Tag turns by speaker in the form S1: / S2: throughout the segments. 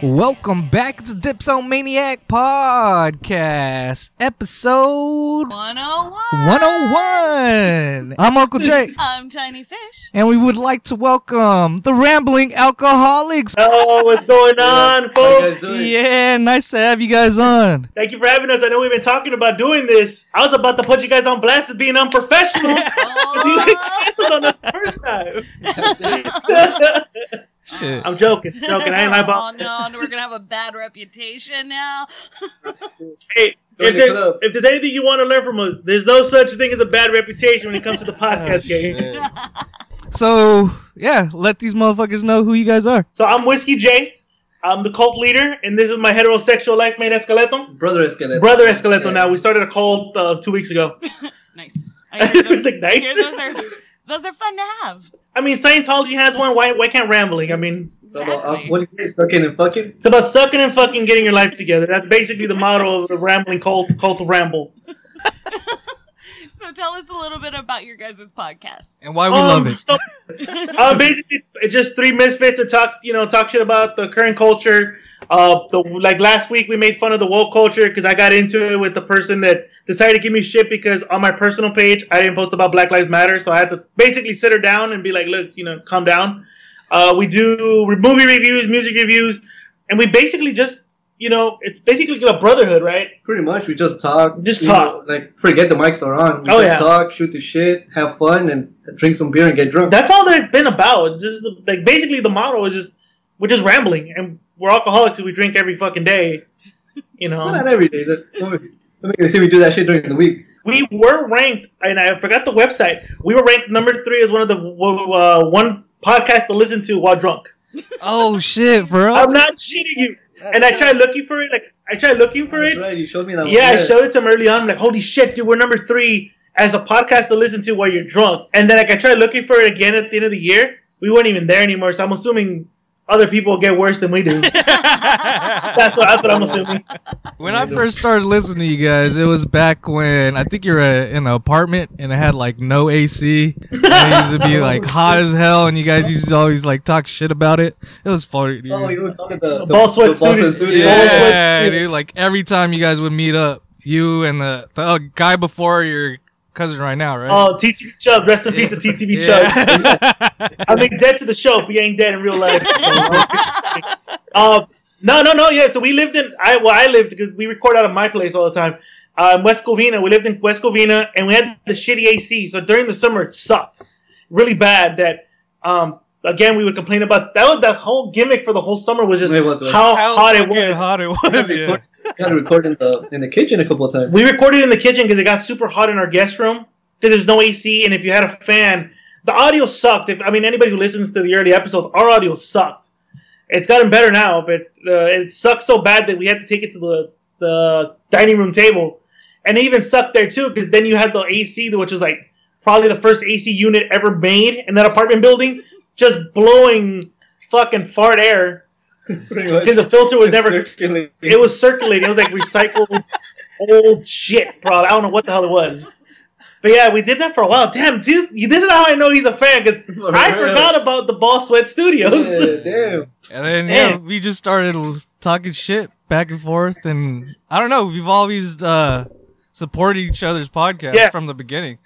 S1: Dipsomaniac.
S2: Welcome back to Dipsomaniac Podcast, episode
S1: 101.
S2: 101. I'm Uncle Jake.
S1: I'm Tiny Fish.
S2: and we would like to welcome the Rambling Alcoholics.
S3: Oh, what's going on,
S4: How you guys
S3: folks?
S2: Yeah, nice to have you guys on.
S3: Thank you for having us. I know we've been talking about doing this. I was about to put you guys on blast as being unprofessional.
S1: Oh.
S3: on the first time.
S2: Shit.
S3: I'm joking, joking. I ain't my
S1: oh no, we're gonna have a bad reputation now.
S3: Hey, if, there, if there's anything you want to learn from us, there's no such thing as a bad reputation when it comes to the podcast game.
S2: So, yeah, let these motherfuckers know who you guys are.
S3: So I'm Whiskey J. I'm the cult leader, and this is my heterosexual life mate Esqueleto.
S4: Brother Esqueleto.
S3: Brother Esqueleto.
S4: Yeah.
S3: Now we started a cult uh, two weeks ago.
S1: nice. I hear
S3: It's
S1: those,
S3: like nice.
S1: I hear those are those are fun to have.
S3: I mean, Scientology has one. Why? Why can't rambling? I mean,
S4: So, uh,
S1: Exactly.
S4: what do you say? Sucking and fucking?
S3: It's about sucking and fucking getting your life together. That's basically the motto of the rambling cult, cult of ramble.
S1: So tell us a little bit about your guys' podcast.
S2: And why we love it.
S3: So, uh, basically, it's just three misfits to talk, you know, talk shit about the current culture. Uh, the like last week we made fun of the woke culture because I got into it with the person that decided to give me shit because on my personal page I didn't post about Black Lives Matter, so I had to basically sit her down and be like, look, you know, calm down. Uh, we do movie reviews, music reviews, and we basically just, you know, it's basically a brotherhood, right?
S4: Pretty much, we just talk.
S3: Just talk.
S4: know, like, forget the mics are on. We
S3: Oh,
S4: just
S3: yeah.
S4: talk, shoot the shit, have fun, and drink some beer and get drunk.
S3: That's all they've been about. Just like basically the motto is just we're just rambling and we're alcoholics and we drink every fucking day. You
S4: Well,
S3: know,
S4: not every day. That, I'm gonna say we do that shit during the week.
S3: we were ranked, and I forgot the website. We were ranked number three as one of the uh, one podcast to listen to while drunk.
S2: Oh, shit, bro!
S3: I'm not cheating you. And I tried looking for it. Like I tried looking for
S4: That's
S3: it.
S4: right, you showed me that.
S3: Yeah,
S4: one.
S3: I showed it to him early on. I'm like, holy shit, dude, we're number three as a podcast to listen to while you're drunk. And then like I tried looking for it again at the end of the year. We weren't even there anymore. So I'm assuming other people get worse than we do. that's what that's what I'm assuming.
S2: When I first started listening to you guys, it was back when I think you were in an apartment and it had like no AC. And it used to be like hot as hell, and you guys used to always like talk shit about it. It was funny. Dude.
S4: Oh, you were talking the, the
S3: Ball Sweat
S4: the Ball
S3: Studio.
S4: Sweat Studio.
S3: Ball Sweat
S2: yeah,
S3: Studio.
S2: dude. Like every time you guys would meet up, you and the the uh, guy before your cousin right now, right?
S3: Oh, TTV Chubb, rest in peace to TTV Chubb. I mean, dead to the show, but he ain't dead in real life. uh, no, no, no. Yeah, so we lived in I well, I lived because we record out of my place all the time. Uh, in West Covina, we lived in West Covina, and we had the shitty AC. So during the summer, it sucked really bad. That um, again, we would complain about. That was the whole gimmick for the whole summer was just
S4: It was, it was.
S3: how,
S2: How
S3: hot it
S2: fucking
S3: was.
S2: hot it was. Yeah.
S4: had to record in the in the kitchen a couple of times.
S3: We recorded in the kitchen because it got super hot in our guest room because there's no AC, and if you had a fan, the audio sucked. If I mean anybody who listens to the early episodes, our audio sucked. It's gotten better now, but uh, it sucked so bad that we had to take it to the the dining room table, and it even sucked there too because then you had the AC, which was like probably the first AC unit ever made in that apartment building, just blowing fucking fart air. Because the filter was never
S4: Circulating.
S3: it was circulating. It was like recycled old shit, bro. I don't know what the hell it was. But yeah, we did that for a while. Damn, this, this is how I know he's a fan because I forgot about the Ball Sweat Studios.
S4: Yeah, damn.
S2: And then yeah, we just started talking shit back and forth, and I don't know. We've always uh, supported each other's podcast
S3: Yeah.
S2: from the beginning.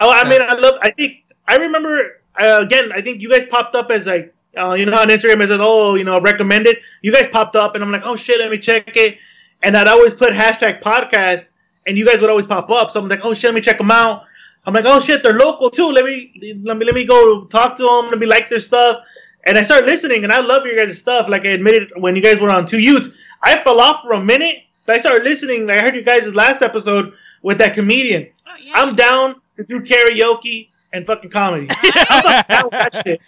S3: Oh, I mean, I love. I think I remember uh, again. I think you guys popped up as like uh, you know on Instagram it says oh you know recommended. You guys popped up and I'm like oh shit let me check it. And I'd always put hashtag podcast and you guys would always pop up. So I'm like oh shit let me check them out. I'm like oh shit they're local too. Let me let me let me go talk to them. Let me like their stuff. And I started listening and I love your guys' stuff. Like I admitted when you guys were on two youths, I fell off for a minute. I started listening. I heard you guys' last episode with that comedian.
S1: Oh, yeah.
S3: I'm down to do karaoke and fucking comedy. I'm down with that shit.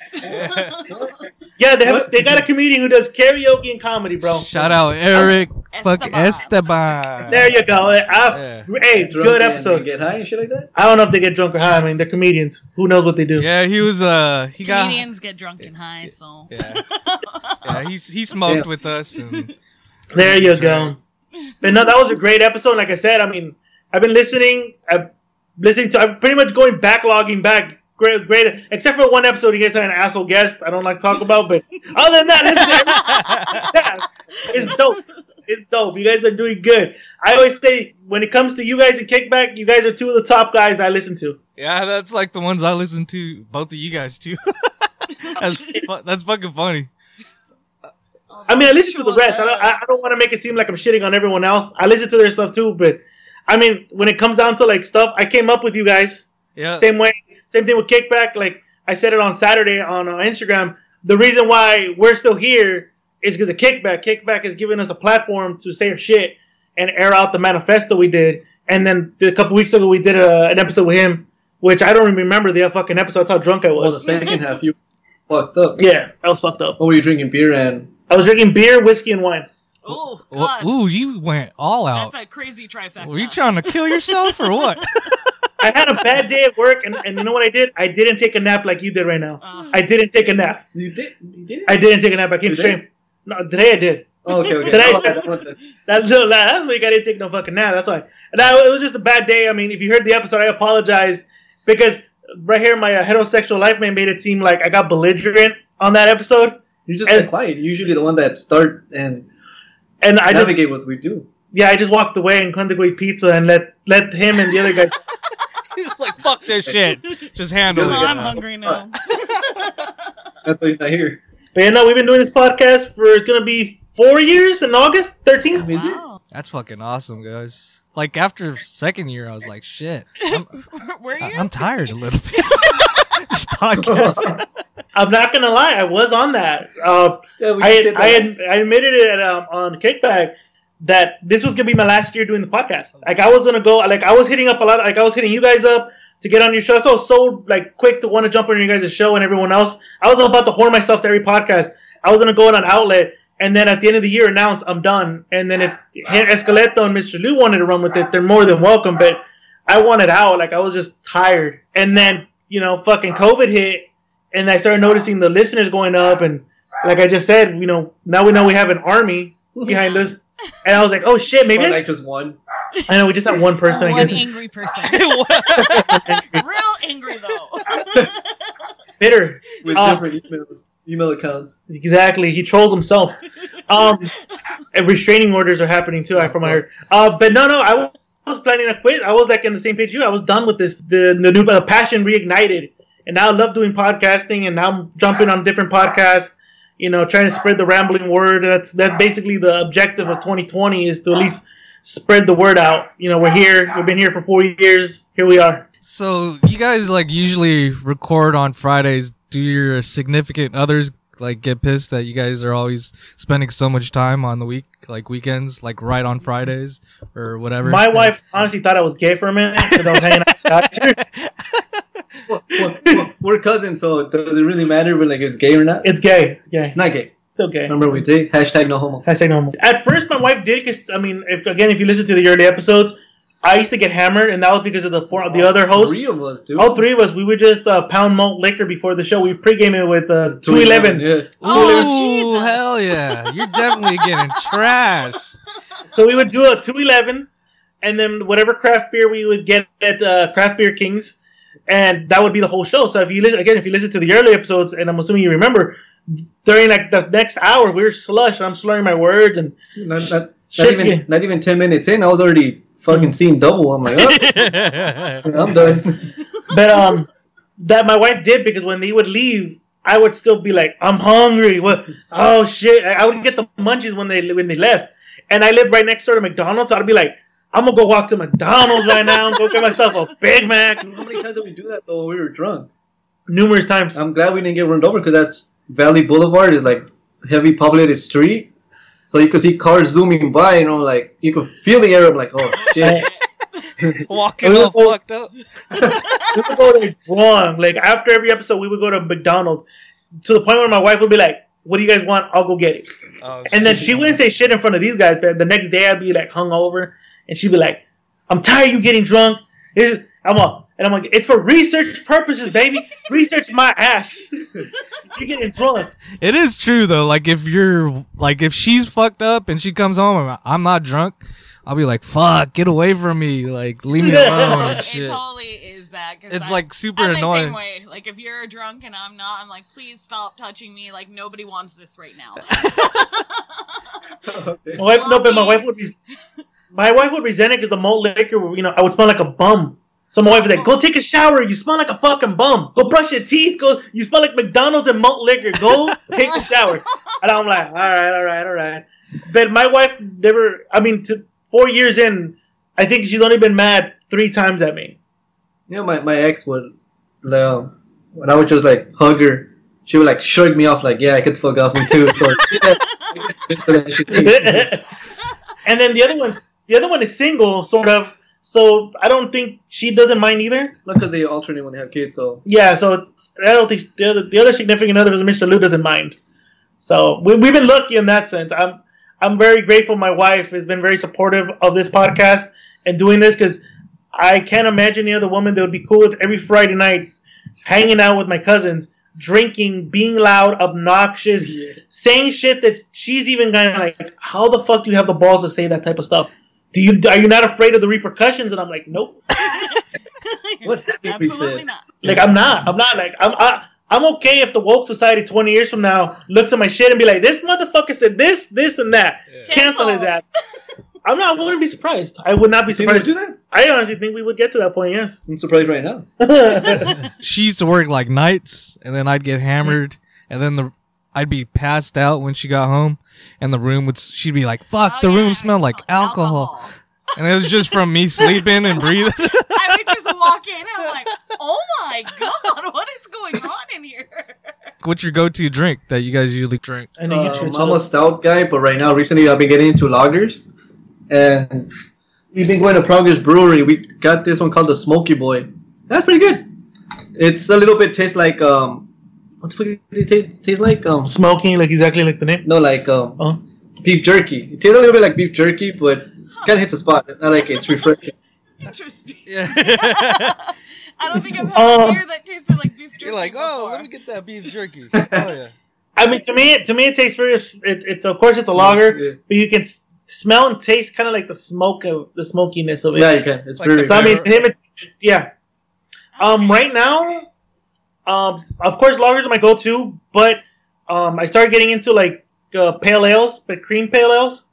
S3: Yeah, they have,
S4: What?
S3: they got a comedian who does karaoke and comedy, bro.
S2: Shout out Eric, fuck
S1: Esteban.
S2: Esteban.
S3: There you go. I-
S2: Yeah.
S3: Hey,
S4: Drunk
S3: good episode.
S4: Get high and shit like that.
S3: I don't know if they get drunk or high. I mean, they're comedians. Who knows what they do?
S2: Yeah, he was. Uh, he got.
S1: Comedians get drunk and high, so
S2: Yeah, yeah. He's he smoked with us, and
S3: There you go. But no, that was a great episode. Like I said, I mean, I've been listening. I'm listening to. I'm pretty much going backlogging back great, great. Except for one episode, you guys had an asshole guest. I don't like to talk about, but other than that, listen yeah, it's dope. It's dope. You guys are doing good. I always say when it comes to you guys and kickback, you guys are two of the top guys I listen to.
S2: Yeah, that's like the ones I listen to. Both of you guys too. that's fu- that's fucking funny.
S3: I mean, I listen to the rest. I don't, I I don't want to make it seem like I'm shitting on everyone else. I listen to their stuff too, but I mean, when it comes down to like stuff, I came up with you guys.
S2: Yeah.
S3: Same way, same thing with Kickback. Like I said it on Saturday on uh, Instagram. The reason why we're still here is because of Kickback. Kickback has given us a platform to say our shit and air out the manifesto we did. And then a couple weeks ago, we did a, an episode with him, which I don't even remember the fucking episode. That's how drunk I was.
S4: Well, the second half, you fucked up.
S3: yeah, I was fucked up.
S4: What were you drinking? Beer and
S3: I was drinking beer, whiskey, and wine.
S1: Oh
S2: Wha-
S1: God,
S2: Ooh, you went all out.
S1: that's a crazy trifecta.
S2: Were you trying to kill yourself or what?
S3: I had a bad day at work, and, and you know what I did? I didn't take a nap like you did right now.
S1: Uh,
S3: I didn't take a nap.
S4: you did. You did.
S3: I didn't take a nap. I came
S4: Today?
S3: straight. No, today I did.
S4: Oh, okay, okay.
S3: Today-
S4: Oh, that was it.
S3: That no, last week I didn't take no fucking nap. That's why. And I, it was just a bad day. I mean, if you heard the episode, I apologize because right here my uh, heterosexual life man made it seem like I got belligerent on that episode,
S4: You just
S3: And-
S4: quiet. You're usually the one that start and
S3: and I just
S4: navigate what we do.
S3: yeah I just walked away and went to go eat pizza and let let him and the other guy.
S2: He's like, fuck this shit. Just handle
S1: oh,
S2: it.
S1: I'm hungry now.
S4: That's why he's not here.
S3: But you know, we've been doing this podcast for it's gonna be four years in August, thirteenth.
S4: Is it?
S2: That's fucking awesome, guys. Like after second year, I was like, shit. I'm,
S1: Were you?
S2: I'm tired a little bit. This podcast.
S3: I'm not gonna lie, I was on that. Uh,
S4: yeah,
S3: I had,
S4: did
S3: I had I admitted it um, on Kickback that this was gonna be my last year doing the podcast. Like I was gonna go, like I was hitting up a lot, like I was hitting you guys up to get on your show. That's why I was so like quick to want to jump on your guys' show and everyone else. I was about to whore myself to every podcast. I was gonna go on an outlet. And then at the end of the year, announce I'm done. And then if Escaleto and Mr. Lou wanted to run with it, they're more than welcome. But I wanted out. Like I was just tired. And then you know, fucking COVID hit, and I started noticing the listeners going up, and like I just said, you know, now we know we have an army behind us, and I was like, oh shit, maybe
S4: Or
S3: I,
S4: like just one.
S3: I know we just have one person, I
S1: One
S3: guess,
S1: angry person. Real angry though.
S4: Bitter with
S3: Uh,
S4: different emails, email accounts.
S3: exactly. He trolls himself. Um, and restraining orders are happening too. I from I heard. Uh, but no, no, I wa- was planning to quit. I was like in the same page you. I was done with this. The the new uh, passion reignited, and now I love doing podcasting, and now I'm jumping on different podcasts. You know, trying to spread the rambling word. That's that's basically the objective of 2020 is to at least spread the word out. You know, we're here. We've been here for four years. Here we are.
S2: So you guys like usually record on Fridays. Do your significant others like get pissed that you guys are always spending so much time on the week, like weekends, like right on Fridays or whatever?
S3: My wife honestly thought I was gay for a minute because I was hanging out. with guys.
S4: Well, well, well, we're cousins, so does it really matter if like it's gay or not?
S3: It's gay. It's gay.
S4: It's not gay.
S3: Still gay.
S4: Remember we did hashtag no homo.
S3: Hashtag no homo. At first, my wife did because I mean, if again, if you listen to the early episodes, I used to get hammered, and that was because of the four, the other host.
S4: Three of us, dude.
S3: All three of us, we would just uh, pound malt liquor before the show. We pregame it with uh, two eleven.
S4: Yeah.
S1: Oh, Jesus.
S2: hell yeah! You're definitely getting trash.
S3: So we would do a two eleven, and then whatever craft beer we would get at uh, Craft Beer Kings, and that would be the whole show. So if you listen again, if you listen to the early episodes, and I'm assuming you remember, during like the next hour, we were slush, and I'm slurring my words, and
S4: Not, not, not even not even ten minutes in, I was already fucking seeing double. I'm like, oh, I'm done.
S3: but um, that my wife did because when they would leave, I would still be like, I'm hungry. What? Oh shit! I I would get the munchies when they when they left, and I lived right next door to McDonald's. So I'd be like, I'm gonna go walk to McDonald's right now and go get myself a Big Mac.
S4: How many times did we do that though? when We were drunk.
S3: Numerous times.
S4: I'm glad we didn't get run over because that's Valley Boulevard is like heavy populated street, so you could see cars zooming by. You know, like you could feel the air. I'm like, oh shit.
S2: Walking all fucked up.
S3: we would go there drunk. Like after every episode, we would go to McDonald's to the point where my wife would be like, "What do you guys want? I'll go get it."
S2: Oh,
S3: And then she wouldn't say shit in front of these guys, but the next day I'd be like hungover, and she'd be like, "I'm tired of you getting drunk." It's- I'm all, and I'm like, "It's for research purposes, baby. research my ass. You're getting drunk."
S2: It is true though. Like if you're like if she's fucked up and she comes home and I'm not drunk, I'll be like, "Fuck, get away from me! Like leave me alone and
S1: it
S2: shit."
S1: totally is that. 'cause
S2: It's
S1: I-
S2: like super
S1: I'm the
S2: annoying.
S1: same way. Like if you're drunk and I'm not, I'm like, please stop touching me. Like nobody wants this right now.
S3: My wife, no, but my wife would be, my wife would resent it because the malt liquor, you know, I would smell like a bum. So my wife was like, "Go take a shower. You smell like a fucking bum. Go brush your teeth. Go. You smell like McDonald's and malt liquor. Go take a shower." And I'm like, "All right, all right, all right." But my wife never. I mean, to four years in, I think she's only been mad three times at me.
S4: You know, my, my ex would, um, when I would just like hug her, she would like shrug me off, like, yeah, I could fuck off me too. So, yeah, so that shit too.
S3: and then the other one, the other one is single, sort of. So I don't think she doesn't mind either.
S4: Not because they alternate when they have kids, so.
S3: Yeah, so it's I don't think the other, the other significant other is Mr. Lou doesn't mind. So we, we've been lucky in that sense. I'm I'm very grateful. My wife has been very supportive of this podcast and doing this because I can't imagine any other woman that would be cool with every Friday night hanging out with my cousins, drinking, being loud, obnoxious, saying shit that she's even kind of like, how the fuck do you have the balls to say that type of stuff? Do you are you not afraid of the repercussions? And I'm like, nope.
S4: What have
S1: Absolutely not.
S3: Like I'm not. I'm not like I'm. I, I'm okay if the woke society 20 years from now looks at my shit and be like, this motherfucker said this, this, and that. Cancel his ass. I'm not. I wouldn't be surprised. I would not be
S4: You think they
S3: surprised.
S4: do that?
S3: I honestly think we would get to that point. Yes.
S4: I'm surprised right now.
S2: She used to work like nights, and then I'd get hammered, and then the I'd be passed out when she got home, and the room would she'd be like, "Fuck,
S1: Oh,
S2: the room
S1: yeah,
S2: smelled like alcohol," and it was just from me sleeping and breathing.
S1: I would just walk in and I'm like, oh my god, what is going on in here?
S2: What's your go-to drink that you guys usually drink?
S3: I know you
S4: Um,
S3: should.
S4: I'm a stout guy, but right now, recently, I've been getting into lagers, and we've been going to Progress Brewery. We got this one called the Smoky Boy. That's pretty good. It's a little bit tastes like um, what the fuck does it taste, taste like? Um,
S3: Smoking, like exactly like the name.
S4: no, like um,
S3: Oh.
S4: beef jerky. It tastes a little bit like beef jerky, but kind of hits a spot. I like it. It's refreshing.
S1: Interesting.
S2: Yeah.
S1: I don't think I've had
S3: Um,
S1: a beer that tasted like beef jerky.
S2: You're like, oh,
S1: before.
S2: let me get that beef jerky. Oh yeah.
S3: I mean, to me, to me, it tastes very. It, it's of course it's a lager,
S4: Yeah.
S3: but you can s- smell and taste kind of like the smoke of the smokiness of it.
S4: Yeah, you can. It's
S2: Like
S4: very.
S3: So I mean,
S2: Very-
S3: him, it's, yeah. Um, right now, um, of course, lagers are my go-to, but um, I started getting into like uh, pale ales, but cream pale ales.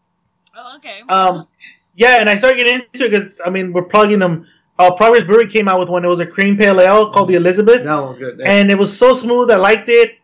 S1: Oh, okay.
S3: Um, yeah, and I started getting into it because I mean we're plugging them. Uh, Progress Brewery came out with one. It was a cream pale ale called the Elizabeth,
S4: that one's good. Yeah.
S3: and it was so smooth. I liked it,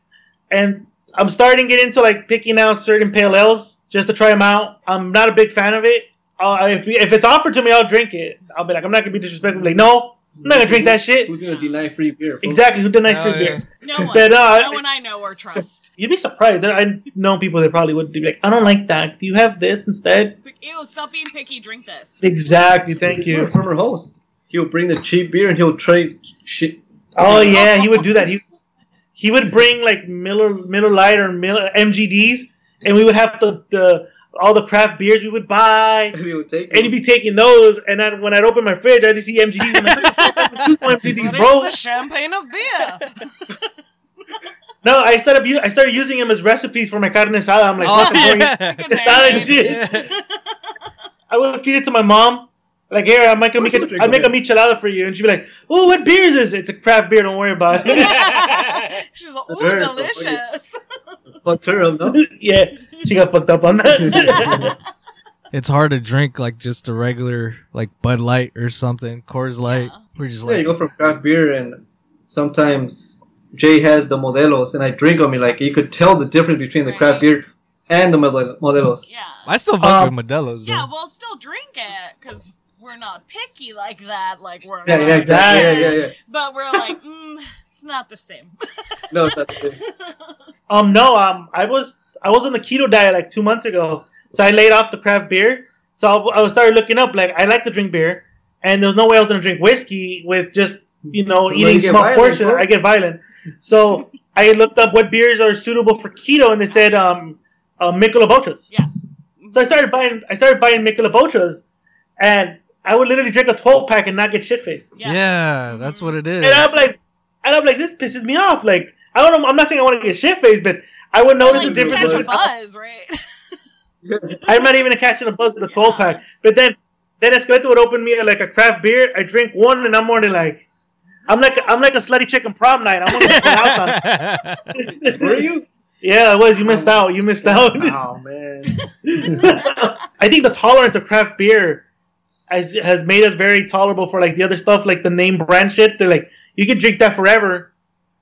S3: and I'm starting to get into like picking out certain pale ales just to try them out. I'm not a big fan of it. Uh, if if it's offered to me, I'll drink it. I'll be like, I'm not gonna be disrespectful. Like, no, I'm not gonna drink that shit.
S4: Who's gonna deny free beer? folks?
S3: Exactly. Who denies
S2: Oh,
S3: free
S2: yeah.
S3: beer?
S1: no one.
S3: But, uh,
S1: no one I know or trust.
S3: You'd be surprised. I know people that probably would be like, I don't like that. Do you have this instead?
S1: It's like, ew, stop being picky, drink this.
S3: Exactly. Thank
S4: You're a
S3: you.
S4: former host. He'll bring the cheap beer and he'll trade shit.
S3: Oh yeah, he would do that. He he would bring like Miller Miller Lite or Miller MGDs, and we would have the the all the craft beers we would buy.
S4: And he'll take.
S3: And he'd be taking those, and then when I'd open my fridge, I'd just see MGDs. And I'm like, "Use my MGDs, bro.
S1: the champagne of beer?
S3: No, I started u- I started using them as recipes for my carne asada. I'm like,
S2: Oh,
S3: fucking pouring it-
S2: yeah.
S1: Fucking
S3: Solid
S1: marinated.
S3: shit. I would feed it to my mom. Like here, I make a make a, I make a michelada for you, and she'd be like, "Oh, what beer is this? It's a craft beer. Don't worry about it."
S1: She's like, ooh,
S4: delicious. so
S1: delicious.
S4: Fucked her up, no?
S3: yeah, she got fucked up on that.
S2: It's hard to drink like just a regular like Bud Light or something, Coors Light.
S1: Yeah.
S2: We're just
S4: Yeah, you go from craft beer and sometimes Jay has the modelos and I drink them. and, Like you could tell the difference between the
S1: Right.
S4: craft beer and the modelos.
S1: yeah.
S2: I still fuck
S3: Um,
S2: with Modelo's. Though.
S1: Yeah, we'll still drink it because we're not picky like that. Like we're
S4: Yeah,
S1: not-
S4: yeah, exactly. Yeah, yeah, yeah.
S1: But we're like, mm, it's not the same.
S4: No, it's not the same.
S3: um, no, um, I was I was on the keto diet like two months ago, so I laid off the craft beer. So I, I started looking up. Like I like to drink beer, and there's no way I was gonna drink whiskey with just you know
S4: Well,
S3: eating
S4: you
S3: small
S4: violent,
S3: portions.
S4: bro.
S3: I get violent. So I looked up what beers are suitable for keto, and they said um, uh, Michelob Ultras.
S1: Yeah.
S3: So I started buying I started buying Michelob Ultras, and I would literally drink a 12 pack and not get shit faced.
S2: yeah. that's what it is.
S3: And I'm like, and I'm like, this pisses me off. Like, I don't know. I'm not saying I want to get shit faced, but I would notice
S1: like,
S3: the difference.
S1: catch a buzz, right?
S3: I'm not even catching a buzz with a 12 pack. But then, then Escalante would open me like a craft beer. I drink one, and I'm more than like, I'm like I'm like a slutty chicken prom night. I'm gonna pull out on.
S4: Were you?
S3: Yeah, it was. You missed out. You missed oh, out.
S4: Oh man.
S3: I think the tolerance of craft beer has has made us very tolerable for like the other stuff, like the name brand shit. They're like, you can drink that forever,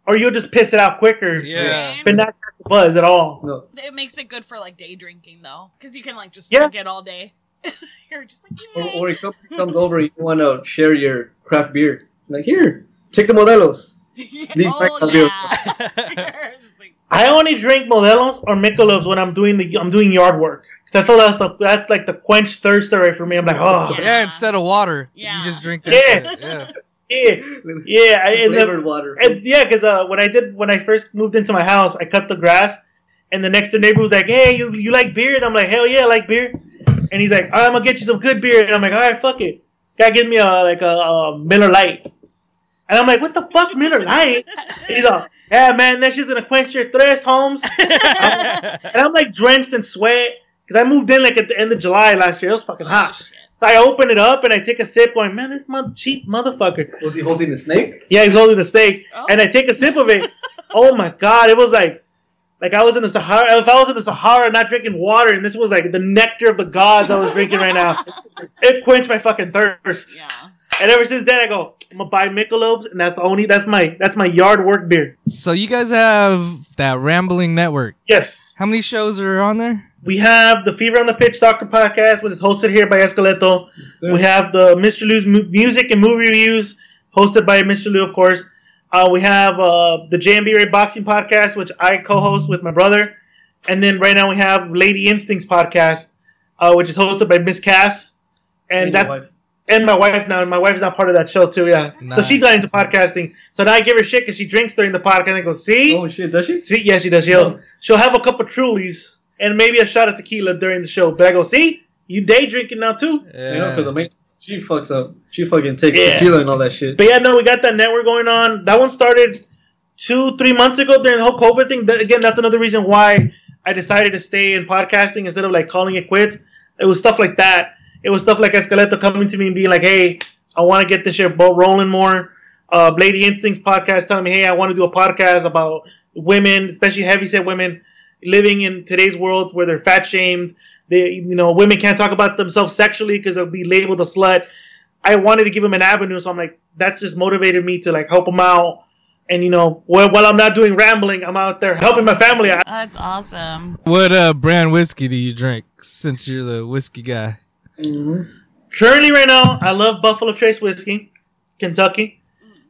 S3: or you'll just piss it out quicker.
S2: Yeah.
S3: But not have the buzz at all.
S4: No.
S1: It makes it good for like day drinking though, because you can like just
S3: Yeah.
S1: drink it all day. You're just like,
S4: Or,
S1: "Yay."
S4: or a company comes over, you want to share your craft beer. Like here, take the modelos.
S1: Yeah, oh
S4: effect of your-
S1: yeah. Like,
S3: I only drink Modelos or Michelobs when I'm doing the I'm doing yard work because I feel that's the that's like the quench thirst right for me. I'm like, oh
S1: Yeah.
S2: Yeah, instead of water,
S1: Yeah.
S2: you just drink that.
S3: Yeah.
S2: Shit, Yeah.
S3: yeah, yeah. I, and the-
S4: Flavored water.
S3: And yeah, because uh, when I did when I first moved into my house, I cut the grass, and the next door neighbor was like, "Hey, you you like beer?" And I'm like, "Hell yeah, I like beer." And he's like, "All right, I'm gonna get you some good beer." And I'm like, "All right, fuck it." Guy gives me a like a, a Miller Lite, and I'm like, "What the fuck, Miller Lite?" And he's like, "Yeah, man, that shit's gonna quench your thirst, Holmes." and I'm like drenched in sweat because I moved in like at the end of July last year. It was fucking
S1: oh,
S3: hot.
S1: shit.
S3: So I open it up and I take a sip, going, "Man, this mother cheap motherfucker."
S4: Was he holding the snake?
S3: Yeah, he was holding the snake.
S1: Oh.
S3: and I take a sip of it. oh my god, it was like, like I was in the Sahara. If I was in the Sahara, not drinking water, and this was like the nectar of the gods I was drinking right now. It quenched my fucking thirst.
S1: Yeah.
S3: And ever since then, I go, I'm gonna buy Michelob's, and that's the only that's my that's my yard work beer.
S2: So you guys have that Rambling Network.
S3: Yes,
S2: How many shows are on there?
S3: we have the Fever on the Pitch Soccer Podcast, which is hosted here by Escaleto. We have the Mr. Lou's mu- music and movie reviews, hosted by Mr. Lou, of course. Uh, we have uh, the JMB Ray Boxing Podcast, which I co-host with my brother, and then right now we have Lady Instincts Podcast, uh, which is hosted by Miss Cass, and
S4: your
S3: that's
S4: wife.
S3: And my wife now. And my wife's not part of that show too. Yeah, so she got into podcasting. So now I give her shit because she drinks during the podcast. I go, see,
S4: Oh shit, does she?
S3: see, yeah, she does. She'll she'll have a cup of Trulies and maybe a shot of tequila during the show. But I go, see, you day drinking now too.
S2: Yeah.
S4: You know, because the main she fucks up. She fucking takes
S3: Yeah.
S4: tequila and all that shit.
S3: But yeah, no, we got that network going on. That one started two, three months ago during the whole COVID thing. That, again, that's another reason why I decided to stay in podcasting instead of like calling it quits. It was stuff like that. It was stuff like Escaleto coming to me and being like, "Hey, I want to get this shit boat rolling more." Uh, Lady Instincts podcast telling me, "Hey, I want to do a podcast about women, especially heavyset women, living in today's world where they're fat shamed. They, you know, women can't talk about themselves sexually because they'll be labeled a slut." I wanted to give them an avenue, so I'm like, that's just motivated me to like help them out. And you know, while, while I'm not doing rambling, I'm out there helping my family. I,
S1: That's awesome.
S2: What uh, brand whiskey do you drink? Since you're the whiskey guy.
S4: Mhm.
S3: currently, right now, I love Buffalo Trace whiskey, Kentucky.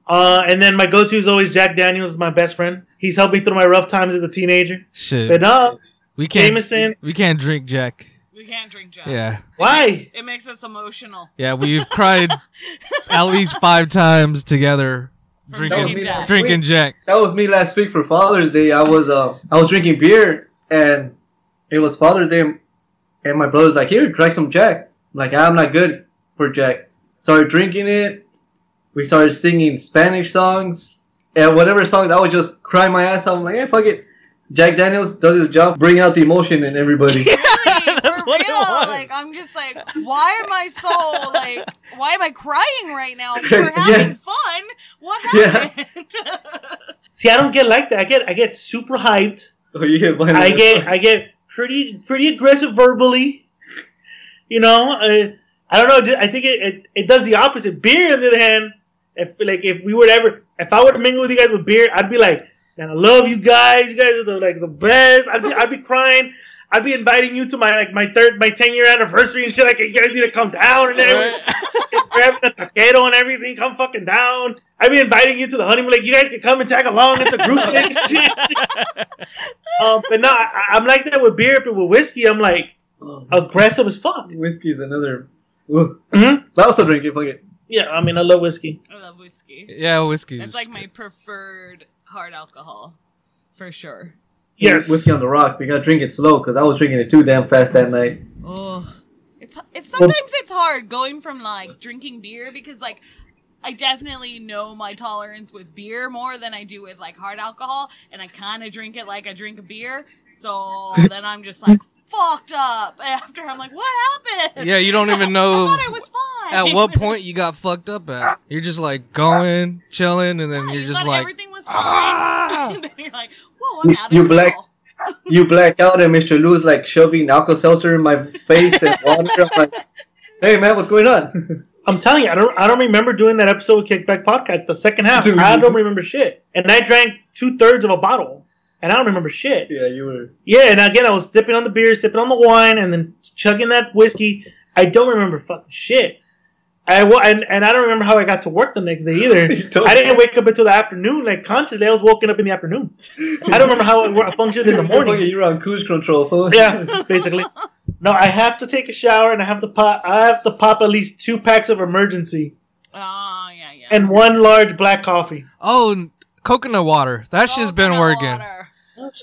S3: Uh, and then my go-to is always Jack Daniels, Is my best friend. He's helped me through my rough times as a teenager.
S2: Shit.
S3: But no,
S2: we can't.
S3: Jameson.
S2: We can't drink Jack.
S1: We can't drink Jack.
S2: Yeah.
S3: Why?
S1: It makes us emotional.
S2: Yeah, we've cried at least five times together
S1: From
S2: drinking
S1: Jack.
S2: drinking. Jack.
S4: That was me last week for Father's Day. I was uh I was drinking beer and it was Father's Day and my brother's like, Here, drink some Jack. I'm like, I'm not good for Jack. Started drinking it. We started singing Spanish songs. And whatever songs I would just cry my ass off. I'm like, yeah, fuck it. Jack Daniels does his job, bring out the emotion in everybody.
S1: Really,
S2: That's
S1: for
S2: what it
S1: real.
S2: was.
S1: Like I'm just like, why am I so like? Why am I crying right now? We're having
S4: Yeah.
S1: fun. What
S4: Yeah.
S1: happened?
S3: See, I don't get like that. I get I get super hyped.
S4: oh, you get behind
S3: I get I get pretty pretty aggressive verbally. You know, uh, I don't know. I think it, it, it does the opposite. Beer, on the other hand, if like if we were to ever, if I were to mingle with you guys with beer, I'd be like, man, I love you guys. You guys are the like the best. I'd be I'd be crying. I'd be inviting you to my like my third my ten year anniversary and shit. Like you guys need to come down and everything. We're having a taquero and everything. Come fucking down. I'd be inviting you to the honeymoon. Like you guys can come and tag along. It's a group thing. and shit. Um, but no, I, I'm like that with beer, but with whiskey, I'm like
S4: Oh,
S3: aggressive as fuck.
S4: whiskey's another. Ooh.
S3: hmm
S4: I also drink it. Fuck it.
S3: Yeah, I mean, I love whiskey.
S1: I love whiskey.
S2: Yeah, whiskey.
S1: It's like my preferred hard alcohol, for sure.
S3: Yes.
S4: Whiskey on the rocks. We gotta drink it slow because I was drinking it too damn fast that night.
S1: Oh, it's it's sometimes it's hard going from like drinking beer because like I definitely know my tolerance with beer more than I do with like hard alcohol, and I kind of drink it like I drink a beer. So then I'm just like fucked up after. I'm like, what happened?
S2: Yeah, you don't even know.
S1: I
S2: know.
S1: thought I was fine.
S2: At what point you got fucked up at? You're just like going, chilling, and then
S1: Yeah,
S2: you're
S1: you
S2: just like,
S1: everything was fine.
S2: "Ah!"
S1: and then you're like, whoa, I'm
S4: You-
S1: out of
S4: you black- You black out and Mr. Lou's like shoving Alka Seltzer in my face and water. I'm like, hey man, what's going on?
S3: I'm telling you, I don't I don't remember doing that episode of Kickback Podcast. The second half,
S4: Dude.
S3: I don't remember shit. And I drank two thirds of a bottle, and I don't remember shit.
S4: yeah, you were.
S3: Yeah, and again, I was sipping on the beer, sipping on the wine, and then chugging that whiskey. I don't remember fucking shit. I and, and I don't remember how I got to work the next day either. I didn't wake up until the afternoon. Like consciously, I was woken up in the afternoon. I don't remember how it functioned in the morning.
S4: You're on cruise control, fool.
S3: Yeah, basically. No, I have to take a shower and I have to pop. I have to pop at least two packs of Emergen-C
S1: Oh, yeah, yeah.
S3: and one large black coffee.
S2: oh, coconut water. That shit's been working.
S1: water.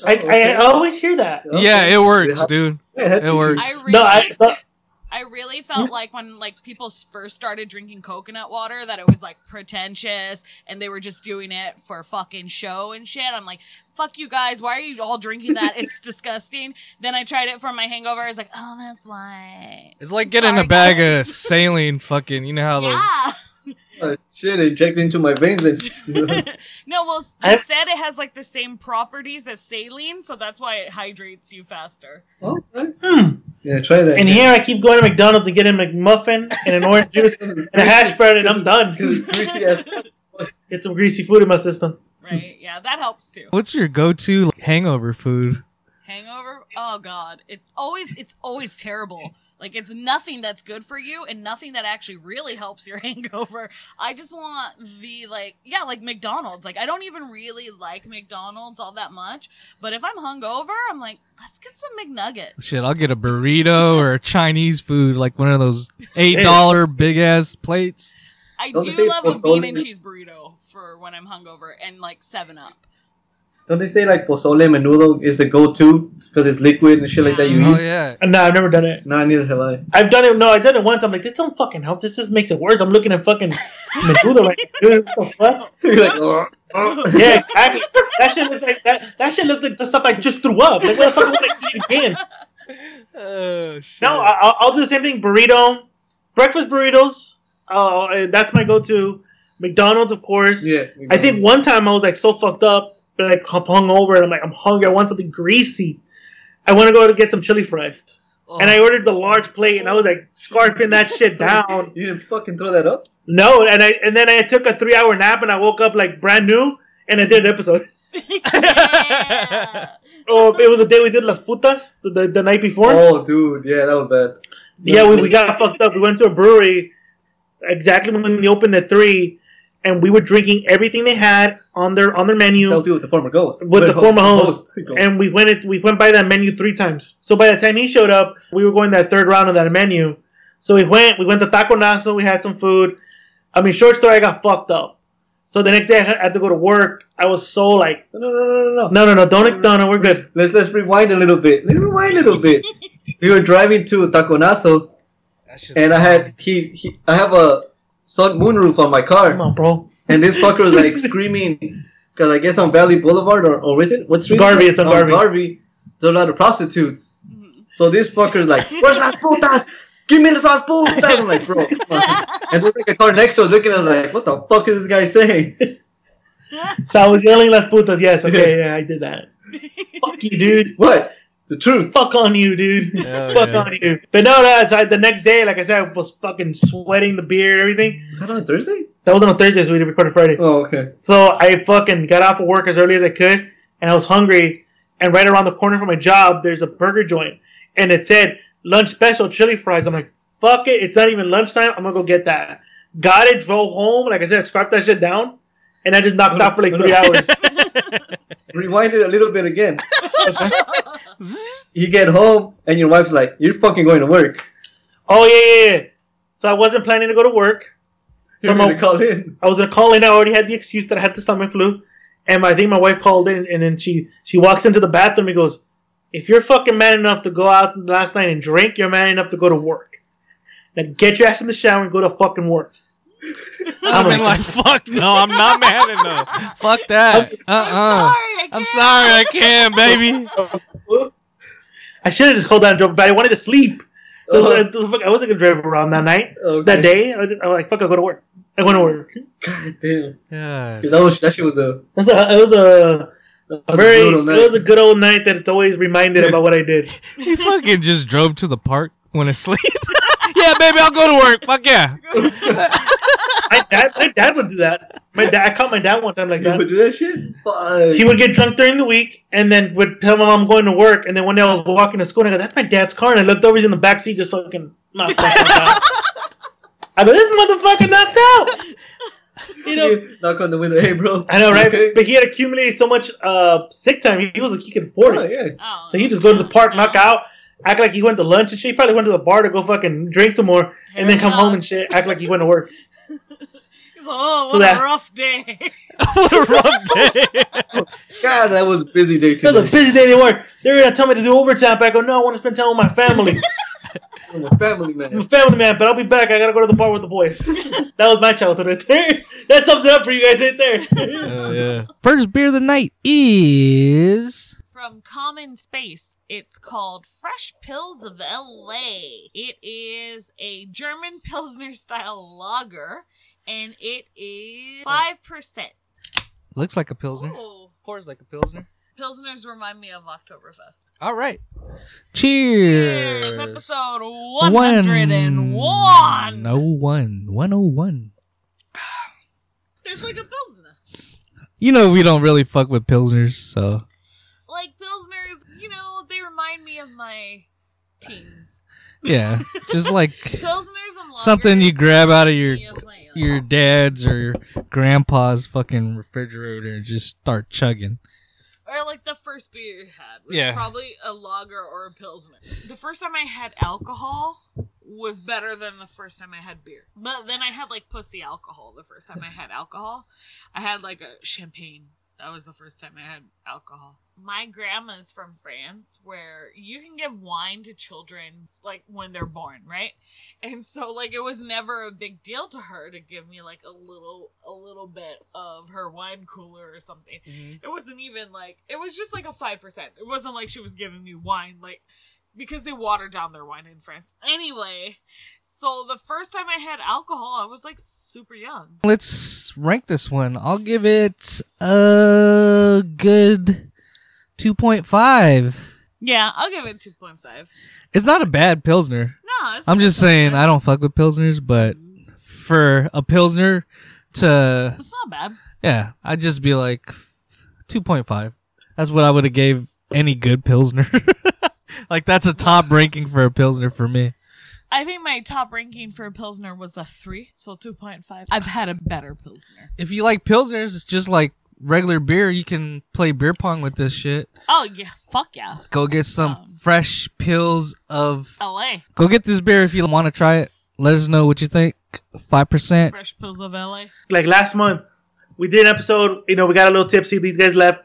S3: I, I, I always hear that.
S4: Okay.
S2: Yeah, it works,
S4: Yeah.
S2: dude.
S4: Yeah,
S2: It works.
S1: I really,
S3: No, I, so,
S1: I really felt like when like people first started drinking coconut water that it was like pretentious and they were just doing it for fucking show and shit. I'm like, fuck you guys, why are you all drinking that? It's disgusting. Then I tried it for my hangover. I was like, oh, that's why.
S2: It's like getting
S1: Sorry,
S2: a bag
S1: guys.
S2: of saline. Fucking, you know how those.
S1: Yeah.
S4: Shit, it injected into my veins and.
S1: no, well,
S3: I-
S1: they said it has like the same properties as saline, so that's why it hydrates you faster.
S4: oh, right.
S3: hmm.
S4: Yeah, try that.
S3: And here I keep going to McDonald's to get a McMuffin and an orange juice and a hash brown, and I'm done.
S4: Because greasy as.
S3: Get some greasy food in my system.
S1: Right? Yeah, that helps too.
S2: What's your go-to hangover food?
S1: Hangover? Oh god. It's always it's always terrible. Like it's nothing that's good for you and nothing that actually really helps your hangover. I just want the like yeah, like McDonald's. Like I don't even really like McDonald's all that much, but if I'm hungover, I'm like, let's get some McNugget.
S2: Shit, I'll get a burrito or a Chinese food, like one of those eight dollar big ass plates.
S1: I
S4: Don't
S1: do love a bean and cheese burrito for when I'm hungover and like 7 up.
S4: Don't they say like pozole menudo is the go-to because it's liquid and shit like that you
S2: Oh
S4: eat?
S2: yeah.
S3: No, I've never done it.
S4: Nah, neither have I.
S3: I've done it. No, I done it once. I'm like, this don't fucking help. This just makes it worse. I'm looking at fucking menudo right now. Dude, what the fuck?
S4: You're like, "Oh, oh."
S3: Yeah, exactly. That shit looks like that. That shit looks like the stuff I just threw up. Like, what the fuck would I eat again?
S2: Oh, shit.
S3: No, I, I'll, I'll do the same thing. Burrito, breakfast burritos. Uh, that's my go-to. McDonald's, of course.
S4: Yeah.
S3: I think one time I was like so fucked up, but like hung over, and I'm like, I'm hungry. I want something greasy. I want to go to get some chili fries,
S2: Oh.
S3: and I ordered the large plate, and I was like scarfing that shit down.
S4: You didn't fucking throw that up?
S3: No, and I and then I took a three-hour nap, and I woke up like brand new, and I did an episode. Oh, it was the day we did Las Putas, the, the, the night before.
S4: Oh, dude. Yeah, that was bad.
S3: Yeah, we, we got fucked up. We went to a brewery exactly when they opened at three, and we were drinking everything they had on their on their menu.
S4: That was you with the former ghost.
S3: With the
S4: Wait,
S3: former
S4: ho-
S3: host. And we went it, we went by that menu three times. So by the time he showed up, we were going that third round of that menu. So we went we went to Taco Naso, we had some food. I mean, short story, I got fucked up. So the next day I had- to go to work. I was so like,
S4: no, no, no, no, no.
S3: no, no, no, don't, no, no, we're good.
S4: Let's let's rewind a little bit. Let's rewind a little bit. we were driving to Taconazo,
S2: That's
S4: and I had he, he I have a sun moonroof on my car.
S3: Come
S4: car,
S3: on, bro.
S4: and this fucker was like screaming because I guess on Valley Boulevard or, or is it what street?
S3: Garvey, it's on Garvey.
S4: Garvey. There's a lot of prostitutes.
S1: Mhm.
S4: So this fucker's like, "Where's las putas? Give me the las putas!" I'm like, "Bro," and there's like a car next to us looking at us like, "What the fuck is this guy saying?"
S3: So I was yelling Las Putas. Yes, okay, yeah, I did that. Fuck you, dude.
S4: what? The truth.
S3: Fuck on you, dude.
S2: Hell oh,
S3: Fuck
S2: yeah.
S3: on you. But no, no, so I, the next day, like I said, I was fucking sweating the beer and everything.
S4: Was that on a Thursday?
S3: That was on a Thursday, so we recorded Friday.
S4: Oh, okay.
S3: So I fucking got off of work as early as I could, and I was hungry. And right around the corner from my job, there's a burger joint, and it said lunch special chili fries. I'm like, fuck it, it's not even lunchtime. I'm gonna go get that. Got it, drove home. Like I said, I scrapped that shit down, and I just knocked out for like three hours.
S4: Rewind it a little bit again. You get home and your wife's like, "You're fucking going to work."
S3: Oh yeah, yeah, yeah. So I wasn't planning to go to work. So
S4: You're
S3: my-
S4: gonna call in.
S3: I was gonna call in. I already had the excuse that I had the stomach flu, and I think my wife called in, and then she she walks into the bathroom and goes, "If you're fucking man enough to go out last night and drink, you're man enough to go to work. Now get your ass in the shower and go to fucking work."
S2: I've been like, fuck no, I'm not mad enough. Fuck that. Uh uh
S1: Sorry, I
S2: I'm sorry, I can't, baby.
S3: I should have just called down and drove, but I wanted to sleep. So uh, the fuck- I wasn't gonna drive around that night.
S4: Okay.
S3: That day, I was, just, I was like, "Fuck, I go to work." I went to work.
S4: God damn.
S2: Yeah.
S4: That was that shit was a,
S3: That's a, it was a, a very, it was a good old night that it's always reminded about what I did.
S2: He fucking just drove to the park when asleep. yeah, baby, I'll go to work. Fuck yeah.
S3: my dad, my dad would do that. My dad, I caught my dad one time like
S4: You
S3: that.
S4: would do that shit? Fuck.
S3: He would get drunk during the week and then would tell my mom I'm going to work. And then one day I was walking to school and I go, "That's my dad's car." And I looked over, he's in the back seat, just fucking knocked out. I go, "This motherfucker knocked out." You know,
S4: knock on the window. Hey, bro.
S3: I know, right?
S4: Okay.
S3: But he had accumulated so much uh, sick time. He, was was he could afford
S4: Oh,
S3: it.
S4: yeah.
S1: Oh,
S3: So he just go to the park, knock out, act like he went to lunch and shit. He probably went to the bar to go fucking drink some more, and then come home and shit, act like he went to work.
S1: He's like, oh,
S3: So
S1: what
S3: that-
S1: a rough day.
S2: what a rough day.
S4: God, that was a busy day too.
S3: It was a busy day to work. They're gonna tell me to do overtime. But I go, no, I want to spend time with my family.
S4: I'm a family man.
S3: I'm a family man, but I'll be back. I gotta go to the bar with the boys. that was my childhood right there. That sums it up for you guys right there.
S2: Oh, yeah. First beer of the night is.
S1: From Common Space, it's called Fresh Pills of LA. It is a German Pilsner style lager, and it is 5%.
S2: Looks like a Pilsner.
S1: Ooh.
S2: Pours like a Pilsner.
S1: Pilsners remind me of Oktoberfest.
S2: All right. Cheers.
S1: Cheers, episode 101.
S2: No one. 101.
S1: There's like a Pilsner.
S2: You know we don't really fuck with Pilsners, so.
S1: Like Pilsners, you know, they remind me of my teens.
S2: Yeah. Just like
S1: Pilsners and lagers
S2: something you grab out of your
S1: remind me of my-
S2: your dad's or your grandpa's fucking refrigerator and just start chugging.
S1: Or like the first beer you had was
S2: Yeah.
S1: probably a lager or a pilsner. The first time I had alcohol was better than the first time I had beer. But then I had like pussy alcohol the first time I had alcohol. I had like a champagne. That was the first time I had alcohol. My grandma's from France where you can give wine to children like when they're born, right? And so like it was never a big deal to her to give me like a little a little bit of her wine cooler or something mm-hmm. it wasn't even like it was just like a five percent. It wasn't like she was giving me wine, like because they water down their wine in France. Anyway, so the first time I had alcohol, I was like super young.
S2: Let's rank this one. I'll give it a good 2.5.
S1: Yeah, I'll give it two point five.
S2: It's not a bad Pilsner.
S1: No, it's
S2: I'm just saying
S1: bad.
S2: I don't fuck with Pilsners, but for a Pilsner to
S1: It's not bad.
S2: yeah, I'd just be like 2.5. That's what I would have gave any good Pilsner. like that's a top ranking for a Pilsner for me.
S1: I think my top ranking for a pilsner was a three, so two point five. I've had a better pilsner.
S2: If you like Pilsners, it's just like regular beer. You can play beer pong with this shit.
S1: Oh yeah, fuck yeah,
S2: Go get some
S1: Um,
S2: fresh pills of.
S1: L.A.
S2: Go get this beer if you want to try it. Let us know what you think. Five percent.
S1: Fresh pills of L.A.
S3: like last month, we did an episode. You know, we got a little tipsy. These guys left,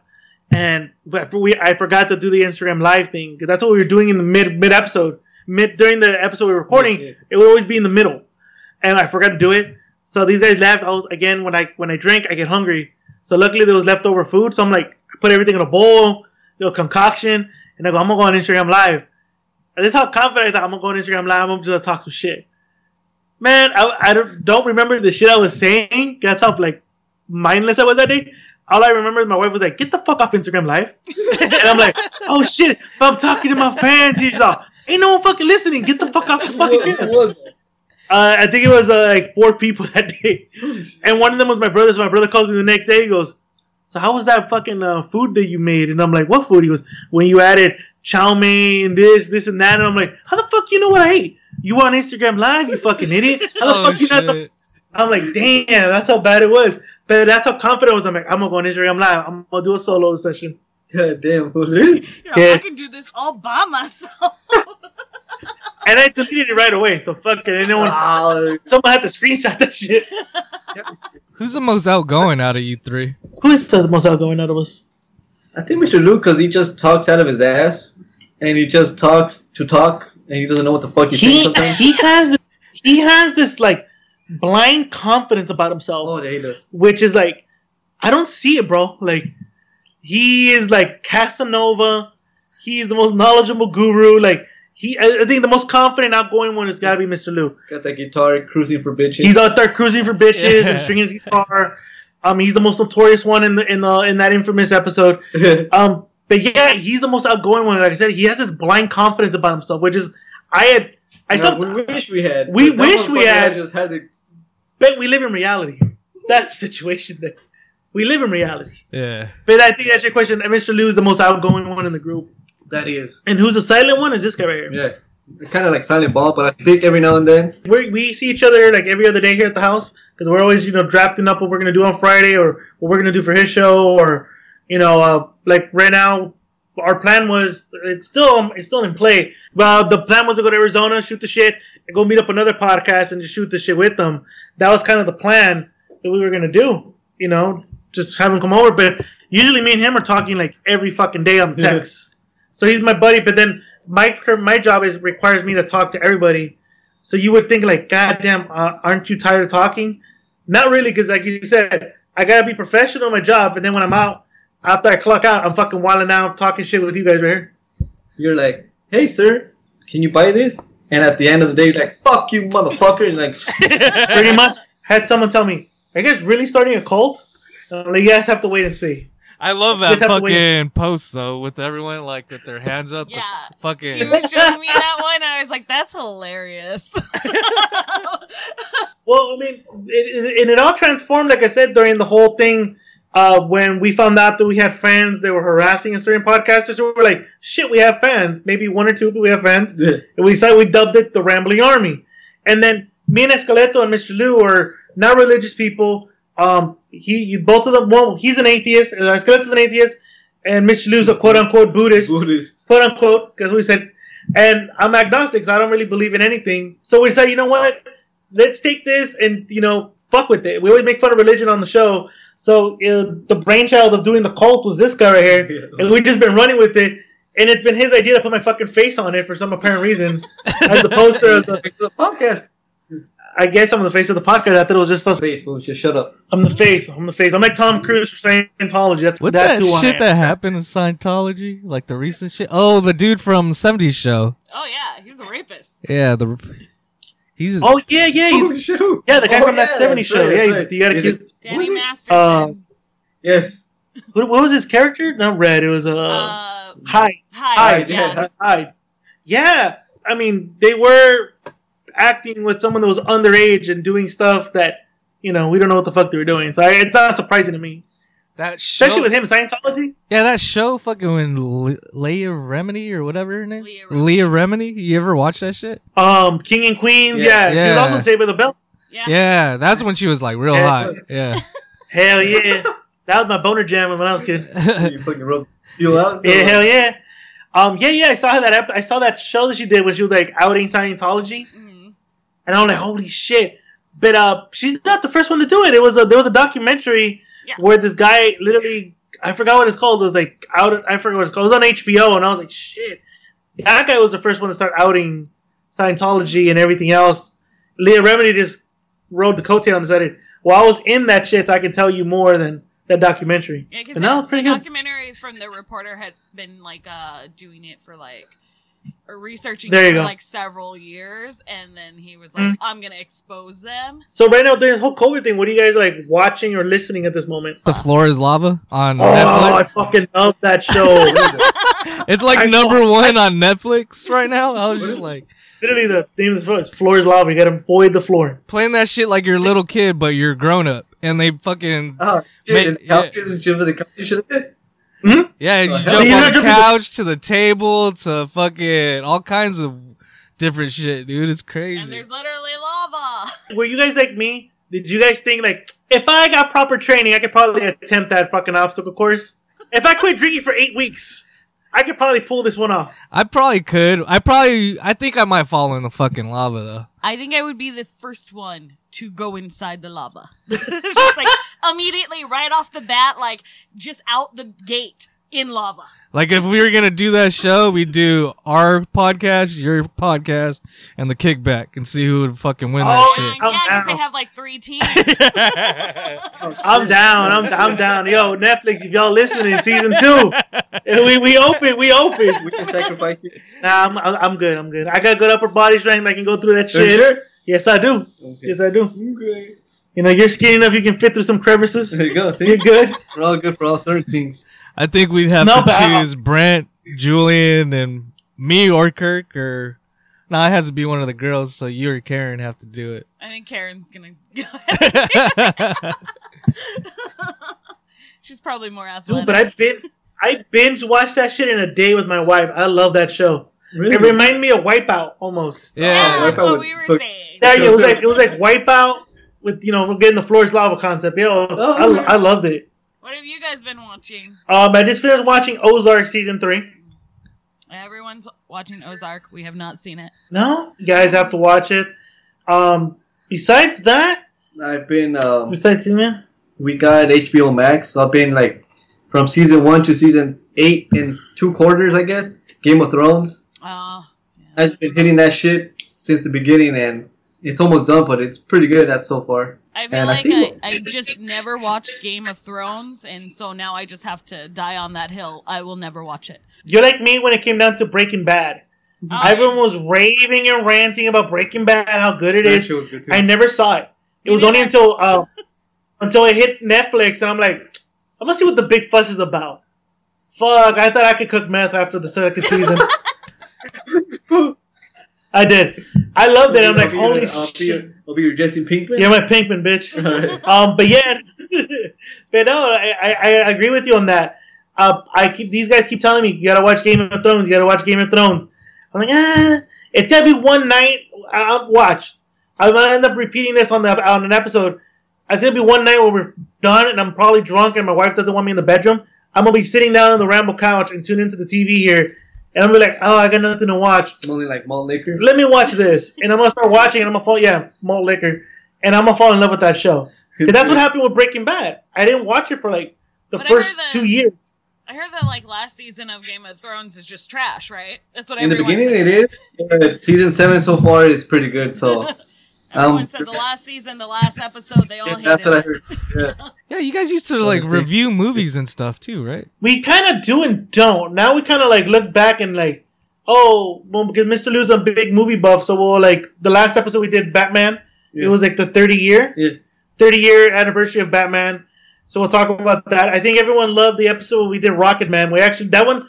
S3: and we I forgot to do the Instagram live thing because that's what we were doing in the mid mid episode. Mid during the episode we were recording,
S4: Yeah, yeah.
S3: it would always be in the middle, and I forgot to do it. So these guys left. I was again when I when I drink, I get hungry. So luckily there was leftover food. So I'm like, I put everything in a bowl, little concoction, and I go, I'm gonna go on Instagram live. And this is how confident I thought I'm gonna go on Instagram live. I'm just gonna just talk some shit. Man, I, I don't, don't remember the shit I was saying. That's how like mindless I was that day. All I remember is my wife was like, "Get the fuck off Instagram live," and I'm like, "Oh shit!" But I'm talking to my fans. He's like, "Ain't no one fucking listening. Get the fuck off the fucking."
S4: What, what was it?
S3: Uh, I think it was uh, like four people that day, and one of them was my brother. So my brother calls me the next day. He goes, "So how was that fucking uh, food that you made?" And I'm like, "What food?" He goes, "When you added chow mein, this, this, and that." And I'm like, "How the fuck you know what I ate? You on Instagram Live? You fucking idiot! How the
S2: Oh
S3: fuck you not?"
S2: shit.
S3: I'm like, "Damn, that's how bad it was." But that's how confident I was. I'm like, "I'm gonna go on Instagram Live. I'm like, I'm gonna do a solo session."
S4: God damn, was it?
S1: You know,
S3: Yeah.
S1: I can do this all by myself.
S3: And I deleted it right away. So fuck it. Anyone, someone had to screenshot that shit.
S2: Who's the most outgoing out of you three?
S3: Who is the most outgoing out of us?
S4: I think Mr. Luke, because he just talks out of his ass, and he just talks to talk, and he doesn't know what the fuck he's saying
S3: he
S4: sometimes.
S3: he has this, he has this like blind confidence about himself,
S4: oh, yeah, he does.
S3: which is like I don't see it, bro. Like he is like Casanova. He's the most knowledgeable guru. Like he. I I think the most confident, outgoing one has got to be Mr. Lou.
S4: Got that guitar cruising for bitches.
S3: He's out there cruising for bitches
S2: Yeah.
S3: and stringing his guitar. Um, he's the most notorious one in the in the in that infamous episode. Um, but yeah, he's the most outgoing one. Like I said, he has this blind confidence about himself, which is I had. I
S4: Yeah, we wish we had.
S3: We wish we had.
S4: Just has it.
S3: Bet we live in reality. That's the situation that we live in reality.
S2: Yeah.
S3: But I think that's your question. Mr. Lou is the most outgoing one in the group,
S4: That is.
S3: and who's the silent one? Is this guy right here?
S4: Yeah. Kind of like silent ball, but I speak every now and then.
S3: we we see each other like every other day here at the house because we're always you know drafting up what we're gonna do on Friday or what we're gonna do for his show or you know uh, like right now our plan was it's still it's still in play. Well, the plan was to go to Arizona, shoot the shit, and go meet up another podcast and just shoot the shit with them. That was kind of the plan that we were gonna do. You know, just have him come over. But usually me and him are talking like every fucking day on the
S4: Yeah.
S3: text. So he's my buddy, but then my my job is requires me to talk to everybody. So you would think like, God damn, uh, aren't you tired of talking? Not really, because like you said, I gotta be professional in my job, and then when I'm out, after I clock out, I'm fucking wilding out, talking shit with you guys right here.
S4: You're like, hey, sir, can you buy this? And at the end of the day, you're like, fuck you, motherfucker. And like,
S3: Pretty much, had someone tell me, "Are you guys really starting a cult?" I'm like, you guys have to wait and see.
S2: I love that
S3: Just have to wait.
S2: fucking post though, with everyone like with their hands up.
S1: Yeah. He
S2: Fucking.
S1: was showing me that one, and I was like, "That's hilarious."
S3: Well, I mean, it, it, and it all transformed, like I said, during the whole thing. Uh, when we found out that we had fans that were harassing a certain podcasters, we were like, "Shit, we have fans. Maybe one or two, but we have fans." And we decided we dubbed it the Rambling Army. And then me and Escaleto and Mr. Lou are not religious people. Um, he, you, both of them. Well, he's an atheist. Uh, Escaleto's an atheist, and Mr. Lou's a quote unquote Buddhist
S4: Buddhist.
S3: quote unquote, because we said, and I'm agnostic, so I don't really believe in anything. So we said, you know what? Let's take this and you know fuck with it. We always make fun of religion on the show. So uh, the brainchild of doing the cult was this guy right here, and we've just been running with it. And it's been his idea to put my fucking face on it for some apparent reason, as the poster of the.
S4: The podcast.
S3: I guess I'm the face of the podcast. I thought it was just us.
S4: Face, well, just shut up.
S3: I'm the face. I'm the face. I'm like Tom Cruise for Scientology. That's
S2: What's
S3: that's
S2: that
S3: who I
S2: shit
S3: am.
S2: that happened in Scientology? Like the recent shit? Oh, the dude from '70s show.
S1: oh yeah, he's a rapist.
S2: Yeah, the he's
S3: Oh yeah, yeah,
S4: Oh, shoot.
S3: yeah, the guy
S4: Oh,
S3: from that
S4: yeah,
S3: '70s
S4: that's
S3: show.
S4: right,
S3: yeah,
S4: that's
S3: he's,
S4: right.
S3: you got
S4: Is it-
S3: accused.
S1: Danny
S4: Was it?
S1: Masterson.
S4: Yes.
S3: What, what was his character? Not Red. It was uh,
S1: uh,
S3: Hyde.
S1: hi.
S3: Hyde.
S1: Yeah.
S3: Yeah, Hyde. Yeah. I mean, they were acting with someone that was underage and doing stuff that you know we don't know what the fuck they were doing. So I, it's not surprising to me,
S2: that show.
S3: especially with him, Scientology.
S2: Yeah, that show fucking when Le- Leah Remini or whatever her name.
S1: Leah Remini.
S2: Leah Remini. You ever watch that shit?
S3: Um, King and Queens.
S4: Yeah.
S3: Yeah, she was also Saved by the Bell.
S1: Yeah.
S2: Yeah, that's when she was like real
S3: Yeah.
S2: hot. Yeah.
S3: Hell yeah, that was my boner jam when I was a kid.
S4: you fucking rub you out.
S3: Yeah, hell yeah. Um, yeah, yeah. I saw that. Ep- I saw that show that she did when she was like outing Scientology.
S1: Mhm.
S3: and I'm like, holy shit! But uh, she's not the first one to do it. It was a there was a documentary
S1: Yeah.
S3: where this guy literally, I forgot what it's called. It was like out. I forgot what it's called. It was on HBO, and I was like, shit. That guy was the first one to start outing Scientology and everything else. Leah Remini just rode the coattail and decided, well, I was in that shit, so I can tell you more than that documentary.
S1: Yeah, because the,
S3: good.
S1: documentaries from the reporter had been like uh doing it for like or researching
S3: There you
S1: for
S3: go.
S1: like several years, and then he was like,
S3: Mm.
S1: "I'm gonna expose them."
S3: So right now during this whole COVID thing, what are you guys like watching or listening at this moment?
S2: the floor is lava on
S3: Oh, I fucking love that show.
S2: It's like
S3: I
S2: number
S3: saw-
S2: one on Netflix right now. I was just like
S3: Literally, the name of the show is "Floor is Lava." You gotta avoid the floor.
S2: playing that shit like you're a little kid, but you're grown up, and they fucking
S4: Oh,
S2: Ma-
S4: shit. and
S2: yeah.
S4: Couches and shit with the couch. You should have
S2: yeah, you jump
S3: yeah.
S2: on the couch to the table to fucking all kinds of different shit, dude. It's
S1: And
S2: crazy.
S1: there's literally lava.
S3: Were you guys like me? Did you guys think like if I got proper training, I could probably attempt that fucking obstacle course? If I quit drinking for eight weeks, I could probably pull this one off.
S2: I probably could. I probably. I think I might fall in the fucking lava though.
S1: I think I would be the first one to go inside the lava. just like immediately right off the bat, like just out the gate. in lava.
S2: Like if we were gonna do that show, we'd do our podcast, your podcast, and the kickback, and see who would fucking win
S3: Oh,
S2: that
S1: And
S2: shit.
S3: I'm
S1: yeah, because they have like three teams.
S3: I'm down. I'm I'm down. Yo, Netflix, if y'all listening, season two, we we open, we open.
S4: We can sacrifice it.
S3: Nah, I'm I'm good. I'm good. I got good upper body strength. I can go through that
S4: Are you
S3: shit.
S4: sure?
S3: Yes, I do.
S4: Okay.
S3: Yes, I do.
S4: Okay.
S3: You know, you're skinny enough. You can fit through some crevices.
S4: There you go. See,
S3: You're good.
S4: we're all good for all certain things.
S2: I think we'd have
S3: No,
S2: to
S3: but I-
S2: choose Brent, Julian, and me or Kirk, or no, it has to be one of the girls. So you or Karen have to do it.
S1: I think Karen's gonna. go ahead. She's probably more athletic.
S3: Dude, but I bin I binge watched that shit in a day with my wife. I love that show.
S4: Really?
S3: It reminded me of Wipeout almost.
S1: yeah,
S2: yeah.
S1: that's
S4: Wipeout
S1: what we were saying.
S3: Yeah, yeah, it was like it was like Wipeout with you know getting the floor is lava concept. Yo,
S4: Oh,
S3: I, I loved it.
S1: What have you guys been watching?
S3: Um, I just finished watching Ozark season three.
S1: Everyone's watching Ozark. We have not seen it.
S3: No, you guys have to watch it. Um, besides that,
S4: I've been. Um,
S3: besides that,
S4: we got HBO Max. So I've been like from season one to season eight in two quarters, I guess. Game of Thrones.
S1: Oh,
S4: I've been hitting that shit since the beginning, and it's almost done, but it's pretty good at so far.
S1: I feel
S4: And I
S1: like
S4: think-
S1: I, I just never watched Game of Thrones, and so now I just have to die on that hill. I will never watch it.
S3: you're like me when it came down to Breaking Bad.
S1: Oh,
S3: Everyone was raving and ranting about Breaking Bad, how good it
S4: That
S3: is.
S4: shit was good too.
S3: I never saw it. It
S1: Me
S3: was only
S1: neither.
S3: until uh, until it hit Netflix, and I'm like, I'm gonna see what the big fuss is about. Fuck! I thought I could cook meth after the second season. I did. I loved it. I'm like, holy
S4: I'll be your-
S3: shit!
S4: I'll be your Jesse Pinkman.
S3: You're my Pinkman, bitch. Um, but yeah, but no, I, I, I agree with you on that. Uh, I keep these guys keep telling me you gotta watch Game of Thrones. You gotta watch Game of Thrones. I'm like, ah, it's gotta be one night. I'll watch. I'm gonna end up repeating this on the on an episode. It's gonna be one night where we're done, and I'm probably drunk, and my wife doesn't want me in the bedroom. I'm gonna be sitting down on the Ramble couch and tune into the TV here, and I'm be like, oh, I got nothing to watch
S4: Smelling like malt liquor.
S3: let me watch this, and I'm gonna start watching, and I'm gonna fall, yeah, malt liquor, and I'm gonna fall in love with that show. 'Cause that's what happened with Breaking Bad. I didn't watch it for like the
S1: But
S3: first
S1: that-
S3: two years.
S1: I heard that like last season of Game of Thrones is just trash, right? That's what I.
S4: In the beginning,
S1: said.
S4: it is. But season seven so far is pretty good. So
S1: Everyone
S4: um,
S1: said the last season, the last episode, they all hated
S4: that's what I
S1: it.
S4: heard. Yeah.
S2: Yeah, you guys used to like review movies and stuff too, right?
S3: We kind of do and don't. Now we kind of like look back and like, oh, well, because Mr. Lou's a big movie buff, so we'll like the last episode we did Batman.
S4: Yeah.
S3: It was like the 30 year,
S4: Yeah.
S3: 30 year anniversary of Batman. So we'll talk about that. I think everyone loved the episode we did Rocket Man. We actually that one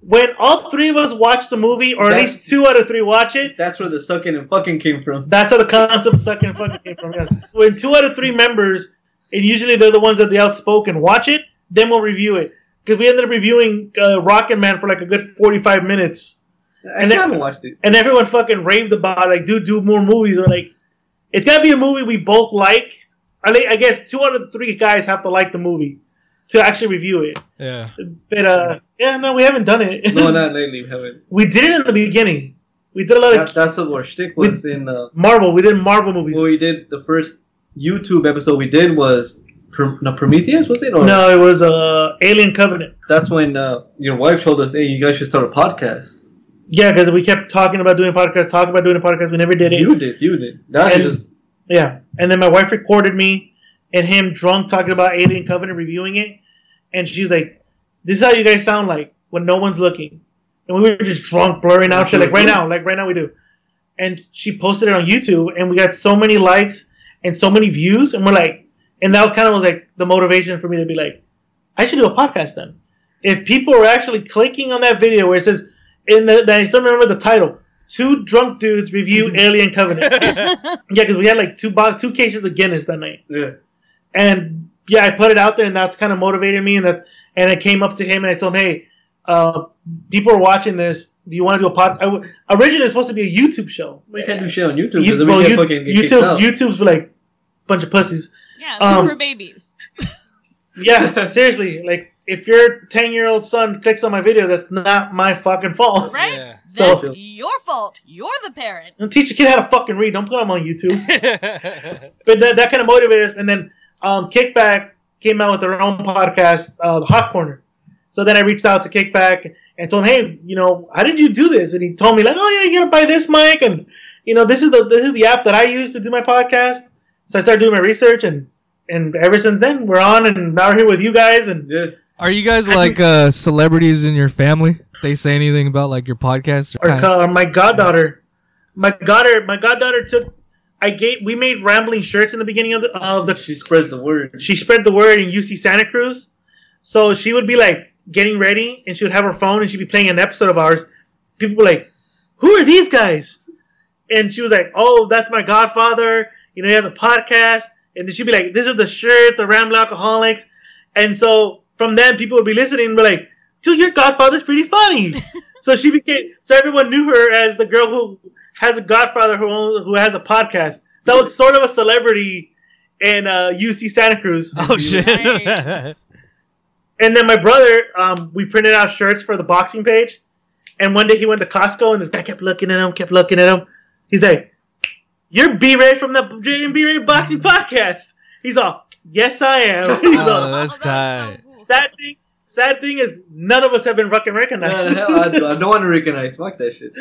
S3: when all three of us watch the movie, or at least two out of three watch it.
S4: That's where the sucking and fucking came from.
S3: That's how the concept of sucking fucking came from. Yes. When two out of three members, and usually they're the ones that the outspoken watch it, then we'll review it. Because we ended up reviewing uh, Rocket Man for like a good forty-five minutes,
S4: I
S3: And then-
S4: haven't watched it.
S3: and everyone fucking raved about it, like, dude, do more movies, or like, it's gotta be a movie we both like. I, think- I guess two out of three guys have to like the movie to actually review it.
S2: Yeah.
S3: But uh, yeah, no, we haven't done it.
S4: No, not lately. We haven't.
S3: we did it in the beginning. We did a lot of
S4: that's what our shtick was in. Uh,
S3: Marvel. We did Marvel movies.
S4: what we did the first YouTube episode we did was Pr- no, Prometheus was it? Or
S3: no, it was uh, Alien Covenant.
S4: That's when uh, your wife told us, "Hey, you guys should start a podcast."
S3: Yeah, because we kept talking about doing a podcast, talking about doing a podcast. We never did it.
S4: You did, you did. That
S3: And-
S4: just
S3: Yeah, and then my wife recorded me and him drunk talking about Alien Covenant, reviewing it, and she's like, "This is how you guys sound like when no one's looking." And we were just drunk, blurring out shit like right now, like right now we do. And she posted it on YouTube, and we got so many likes and so many views, and we're like, and that kind of was like the motivation for me to be like, I should do a podcast then. If people are actually clicking on that video where it says, in the, I still remember the title, two drunk dudes review Alien Covenant. Yeah, because we had like two bo- two cases of Guinness that night,
S4: yeah.
S3: And yeah, I put it out there, and that's kind of motivated me, and that and I came up to him and I told him, hey, uh, people are watching this. Do you want to do a pod? I w- originally it was supposed to be a YouTube show.
S4: We can't do shit on YouTube
S3: You-
S4: because then
S3: well,
S4: we
S3: you-
S4: fucking get
S3: YouTube,
S4: out.
S3: YouTube's for like a bunch of pussies.
S1: Yeah,
S3: Um,
S1: for babies.
S3: Yeah, seriously, like if your ten year old son clicks on my video, that's not my fucking fault.
S1: Right?
S2: Yeah.
S3: So-
S1: That's your fault. You're the parent.
S3: Don't teach a kid how to fucking read. Don't put them on YouTube. but that, that kind of motivated us. And then um, Kickback came out with their own podcast, uh, the Hot Corner. So then I reached out to Kickback and told him, hey, you know, how did you do this? And he told me like, oh yeah, you gotta buy this mic, and you know, this is the this is the app that I use to do my podcast. So I started doing my research, and and ever since then we're on, and now we're here with you guys, and
S4: Yeah.
S2: Are you guys like uh, celebrities in your family? They say anything about like your podcast? Or
S3: or
S2: kind
S3: uh, my goddaughter, my goddaughter, my goddaughter took. I gave. We made rambling shirts in the beginning of the of the
S4: She spreads the word.
S3: she spread the word in UC Santa Cruz. So she would be like getting ready and she would have her phone and she'd be playing an episode of ours. People were like, Who are these guys? And she was like, Oh, that's my godfather. You know, he has a podcast. And then she'd be like, This is the shirt, the Ramble Alcoholics. And so from then people would be listening and be like, Dude, your godfather's pretty funny. so she became so everyone knew her as the girl who has a godfather who owns, who has a podcast. So I was sort of a celebrity in uh, UC Santa Cruz.
S2: Oh shit!
S1: Nice.
S3: And then my brother, um, we printed out shirts for the boxing page. And one day he went to Costco and this guy kept looking at him, kept looking at him. He's like, You're B Ray from the J and B Ray Boxing Podcast. He's all, Yes, I am. He's
S2: Oh,
S3: all,
S2: that's
S1: so
S2: tight.
S1: cool.
S3: sad thing, sad thing is none of us have been fucking
S4: No,
S3: recognized.
S4: the hell, I, I don't want to recognize. Fuck that shit.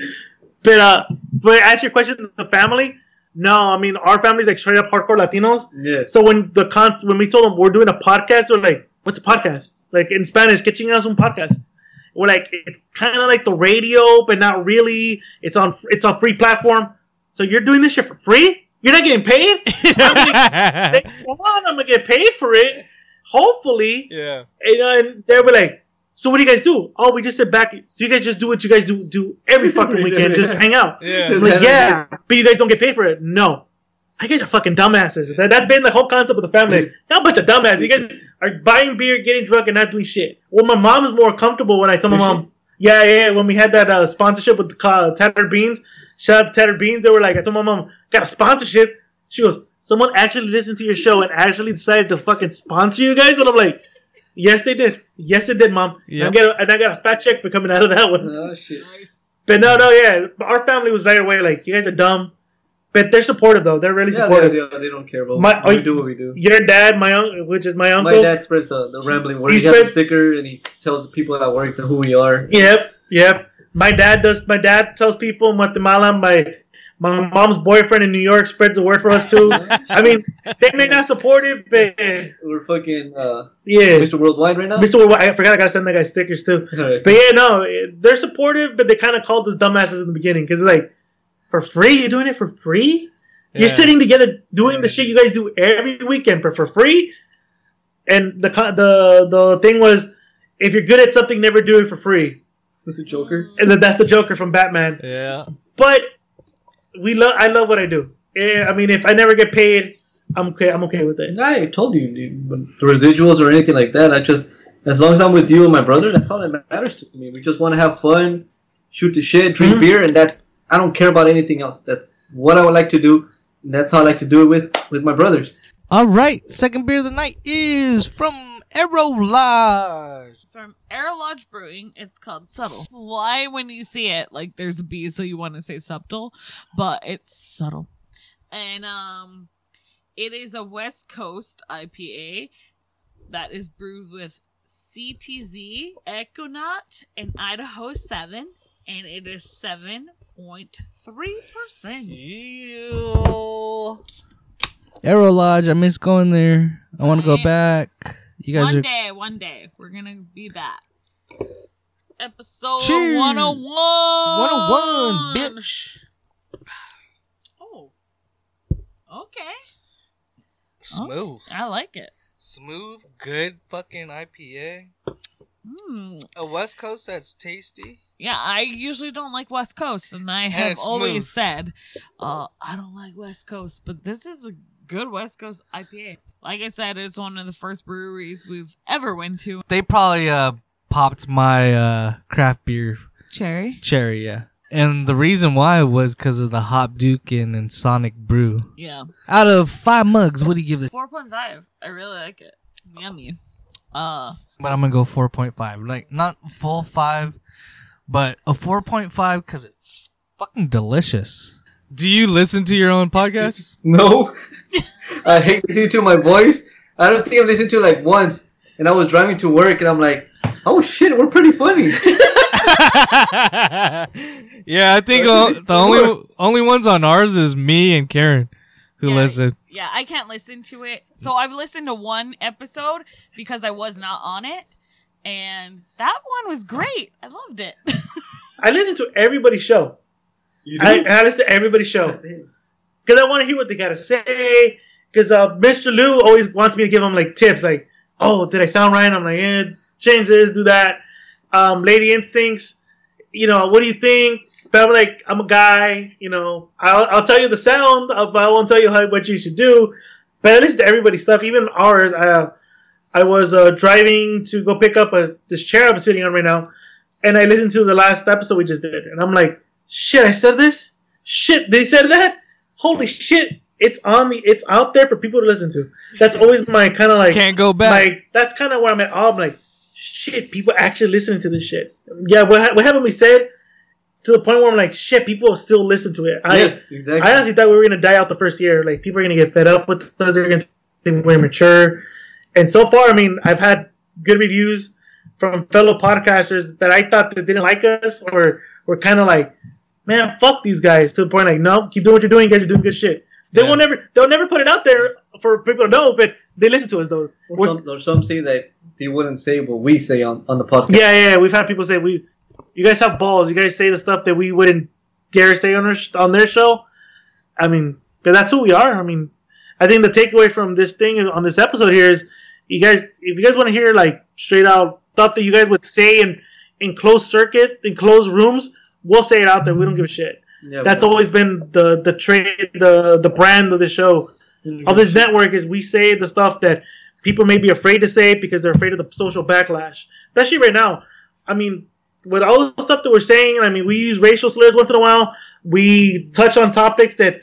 S3: But uh but to answer your question, the family, no, I mean our family's like straight up hardcore Latinos.
S4: Yeah.
S3: So when the con when we told them we're doing a podcast, they're like, "What's a podcast?" Like in Spanish, "Que chingados un podcast?" We're like, it's kind of like the radio, but not really. It's on it's on free platform. So you're doing this shit for free? You're not getting paid? Hey, Come on, I'm gonna get paid for it. Hopefully,
S2: yeah.
S3: you know. And they were like, "So what do you guys do?" Oh, we just sit back. So you guys just do what you guys do do every fucking weekend, just hang out.
S2: Yeah.
S3: Like, yeah, but you guys don't get paid for it. No. I guess You guys are fucking dumbasses. That, that's been the whole concept of the family. Not a bunch of dumbasses. You guys are buying beer, getting drunk, and not doing shit. Well, my mom's more comfortable when I tell my mom, yeah, yeah, yeah, when we had that uh, sponsorship with the uh, Tattered Beans, shout out to Tattered Beans, they were like, I told my mom, got a sponsorship. She goes, someone actually listened to your show and actually decided to fucking sponsor you guys? And I'm like, yes, they did. Yes, they did, mom. And, I
S2: Yep.
S3: get a, and I got a fat check for coming out of that one.
S4: Oh shit.
S1: Nice.
S3: But no, no, yeah. Our family was right away like, you guys are dumb. But they're supportive though. They're really
S4: Yeah,
S3: supportive.
S4: they, they, they don't care about.
S3: My-
S4: we
S3: oh,
S4: do what we do.
S3: Your dad, my uncle, which is my uncle.
S4: My dad spreads the, the rambling word.
S3: He
S4: He, has a sticker and he tells the people at work that who we are.
S3: Yep, yep. My dad does. My dad tells people in Guatemala. My my mom's boyfriend in New York spreads the word for us too. I mean, they may not support it, but
S4: We're fucking uh,
S3: yeah.
S4: Mr. Worldwide right now.
S3: Mr. Worldwide- I forgot I gotta send that guy stickers too.
S4: Alright.
S3: But yeah, no, they're supportive, but they kind of called us dumbasses in the beginning because it's like, for free, you're doing it for free. You're sitting together doing the shit you guys do every weekend but for free. And the the the thing was, if you're good at something, never do it for free.
S4: That's a Joker.
S3: And then that's the Joker from Batman.
S2: Yeah.
S3: But we love. I love what I do. Yeah, I mean, if I never get paid, I'm okay. I'm okay with it.
S4: I told you, dude, the residuals or anything like that. I just, as long as I'm with you and my brother, that's all that matters to me. We just want to have fun, shoot the shit, drink
S3: Mhm.
S4: beer, and that's. I don't care about anything else. That's what I would like to do. And that's how I like to do it with with my brothers.
S2: All right. Second beer of the night is from Arrow Lodge.
S1: It's from Arrow Lodge Brewing. It's called Subtle. Why, when you see it, like there's a B, so you want to say subtle, but it's subtle. And um, it is a West Coast IPA that is brewed with CTZ, Ekuanot, and Idaho 7, and it is 7.3%.
S2: Ew. Arrow Lodge. I miss going there. I want to go back. You guys
S1: one
S2: are.
S1: day, one day, we're gonna be back. Episode
S2: Cheers.
S1: 101.
S2: 101, bitch.
S1: Oh. Okay.
S2: Smooth.
S1: I like it.
S2: Smooth, good fucking IPA.
S1: Hmm.
S2: A West Coast that's tasty.
S1: Yeah, I usually don't like West Coast, and I have
S2: it's
S1: always said, uh, I don't like West Coast, but this is a good West Coast IPA. Like I said, it's one of the first breweries we've ever went to.
S2: They probably uh popped my uh craft beer
S1: Cherry.
S2: cherry, yeah. And the reason why was because of the Hop Dukin and Sonic Brew.
S1: Yeah.
S2: Out of five mugs, what do you give this?
S1: 4.5. I really like it. It's yummy. Uh,
S2: But I'm gonna go 4.5. Like not full five, but a 4.5 because it's fucking delicious. Do you listen to your own podcast?
S4: No, I hate listening to my voice. I don't think I've listened to it like once. And I was driving to work, and I'm like, oh shit, we're pretty funny.
S2: yeah, I think uh, the only only ones on ours is me and Karen who
S1: Yeah.
S2: listen.
S1: Yeah, I can't listen to it. So I've listened to one episode because I was not on it, and that one was great. I loved it.
S3: I listen to everybody's show. I, I listen to everybody's show because I want to hear what they gotta say. Because uh, Mr. Lou always wants me to give him like tips, like, "Oh, did I sound right?" I'm like, "Yeah, change this, do that." Um, Lady Instincts, you know, what do you think? But I'm like, I'm a guy, you know. I'll, I'll tell you the sound, uh, but I won't tell you how, what you should do. But I listen to everybody's stuff, even ours. Uh, I was uh, driving to go pick up a, this chair I'm sitting on right now, and I listened to the last episode we just did, and I'm like, shit, I said this? Shit, they said that? Holy shit! It's on the, it's out there for people to listen to. That's always my kind of like,
S2: Can't go back.
S3: like that's kind of where I'm at. All. I'm like, shit, people actually listening to this shit. Yeah, what, what haven't we said? To the point where I'm like, shit, people still listen to it. I,
S4: yeah, exactly.
S3: I honestly thought we were gonna die out the first year. Like people are gonna get fed up with us. They're gonna think we're mature. And so far, I mean, I've had good reviews from fellow podcasters that I thought that didn't like us or were kind of like, man, fuck these guys. To the point like, no, keep doing what you're doing. guys. You guys are doing good shit. They
S2: Yeah.
S3: will never, they'll never put it out there for people to know, but they listen to us though.
S4: or, some, or some say that they wouldn't say what we say on, on the podcast.
S3: Yeah, yeah, yeah. We've had people say we, you guys have balls. You guys say the stuff that we wouldn't dare say on our on their show. I mean, but that's who we are. I mean, I think the takeaway from this thing on this episode here is, you guys, if you guys want to hear like straight out stuff that you guys would say in in closed circuit in closed rooms, we'll say it out there. We don't give a shit.
S4: Yeah,
S3: That's always been the the trade the the brand of the show of this network is we say the stuff that people may be afraid to say because they're afraid of the social backlash. Especially right now. I mean, with all the stuff that we're saying, I mean, we use racial slurs once in a while. We touch on topics that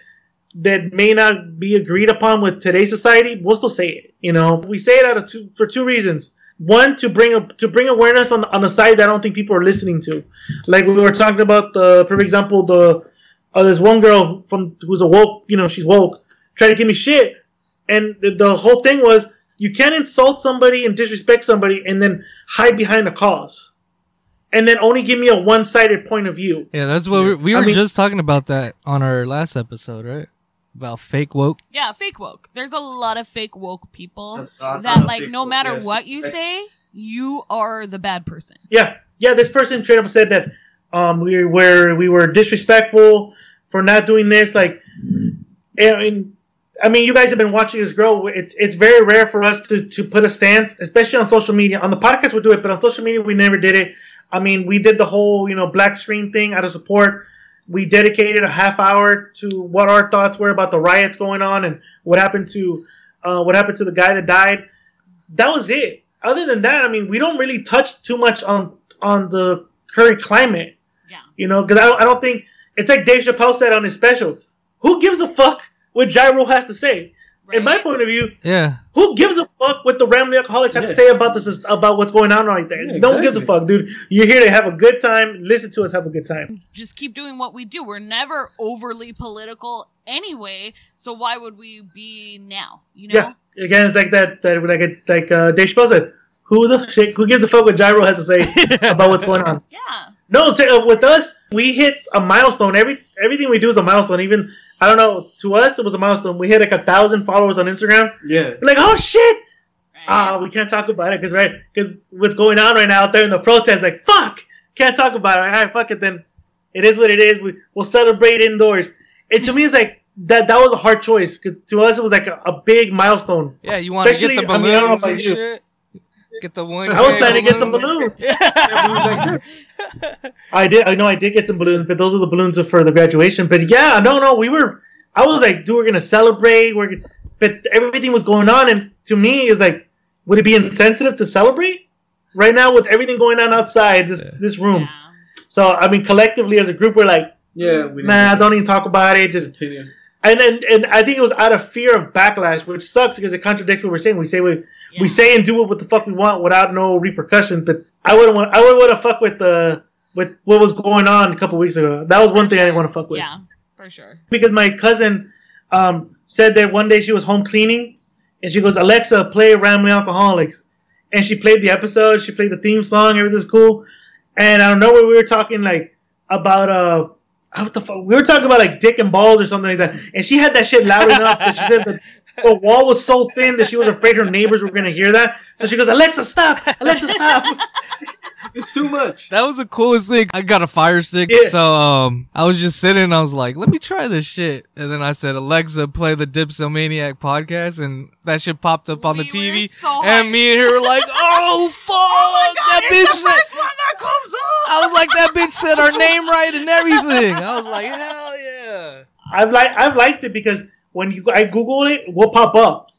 S3: that may not be agreed upon with today's society. We'll still say it. You know, we say it out of two for two reasons. One, to bring a, to bring awareness on on a side that I don't think people are listening to. Like we were talking about the, for example, the uh, there's one girl from who's a woke, you know, she's woke, trying to give me shit, and the, the whole thing was you can't insult somebody and disrespect somebody and then hide behind a cause, and then only give me a one-sided point of view.
S2: Yeah, that's what we, we
S3: I
S2: were
S3: mean-
S2: just talking about that on our last episode, right? About fake woke.
S1: yeah, fake woke. There's a lot of fake woke people
S4: Uh,
S1: that, like, no
S4: Facebook,
S1: matter
S4: yes.
S1: what you say, you are the bad person.
S3: Yeah, yeah. This person straight up said that um, we were we were disrespectful for not doing this. Like, and I mean, you guys have been watching this grow. It's it's very rare for us to to put a stance, especially on social media. On the podcast, we'll do it, but on social media, we never did it. I mean, we did the whole you know black screen thing out of support. We dedicated a half hour to what our thoughts were about the riots going on and what happened to uh, what happened to the guy that died. That was it. Other than that, I mean, we don't really touch too much on on the current climate.
S1: Yeah.
S3: You know, because I, don't- I don't think it's like Dave Chappelle said on his special. Who gives a fuck what Ja Rule has to say? In my point of view,
S2: Yeah.
S3: who gives a fuck what the Ramley alcoholics have to say about this about what's going on right there?
S4: Yeah,
S3: No one gives a fuck, dude. You're here to have a good time. Listen to us have a good time.
S1: Just keep doing what we do. We're never overly political anyway, so why would we be now? You know?
S3: Yeah. Again, it's like that. That like a, like uh, Dave Chappelle said. Who the shit? Who gives a fuck what Ja Rule has to say about what's going on?
S1: Yeah.
S3: No, say, uh, with us, we hit a milestone. Every everything we do is a milestone. Even I don't know. To us, it was a milestone. We hit like a thousand followers on Instagram.
S4: Yeah.
S3: We're like, oh shit!
S1: Right.
S3: Ah, we can't talk about it because right, because what's going on right now out there in the protest, like fuck, can't talk about it. All right, fuck it then. It is what it is. We we'll celebrate indoors. And to me, it's like that. That was a hard choice because to us, it was like a, a big milestone.
S2: Yeah, you want to get the
S3: Especially- I mean, I don't know
S2: balloons
S3: about
S2: and
S3: you.
S2: shit. Get the one.
S3: I was planning to get some balloons. I did. I know I did get some balloons, but those are the balloons for the graduation. But yeah, no, no, we were. I was like, dude, we're gonna celebrate. We're, gonna, but everything was going on, and to me, is like, would it be insensitive to celebrate right now with everything going on outside this
S2: Yeah.
S3: this room?
S1: Yeah.
S3: So I mean, collectively as a group, we're like,
S4: Yeah. We
S3: nah, don't even talk about it. Just
S4: continue.
S3: and and, and I think it was out of fear of backlash, which sucks because it contradicts what we're saying. We say we
S1: Yeah.
S3: we say and do what the fuck we want without no repercussions. But I wouldn't want. I would want to fuck with the with what was going on a couple weeks ago. That was one thing I didn't want to fuck with
S1: Yeah, for sure.
S3: because my cousin um, said that one day she was home cleaning and she goes, Alexa, play Ramley Alcoholics, and she played the episode. She played the theme song. Everything's cool. And I don't know where we were talking like about uh. What the fuck? We were talking about like dick and balls or something like that, and she had that shit loud enough that she said that the wall was so thin that she was afraid her neighbors were gonna hear that. So she goes, "Alexa, stop! Alexa, stop!"
S4: It's too much.
S2: That was the coolest thing. I got a fire stick,
S3: Yeah.
S2: so um, I was just sitting. I was like, "Let me try this shit," and then I said, "Alexa, play the Dipsomaniac podcast," and that shit popped up on the TV.
S1: so
S2: and me and her were like, "Oh fuck, that
S1: it's
S2: bitch!"
S1: the
S2: said-
S1: first one that comes up.
S2: I was like, "That bitch said our name right and everything." I was like, "Hell yeah!"
S3: I've like I've liked it because when you I Google it, it will pop up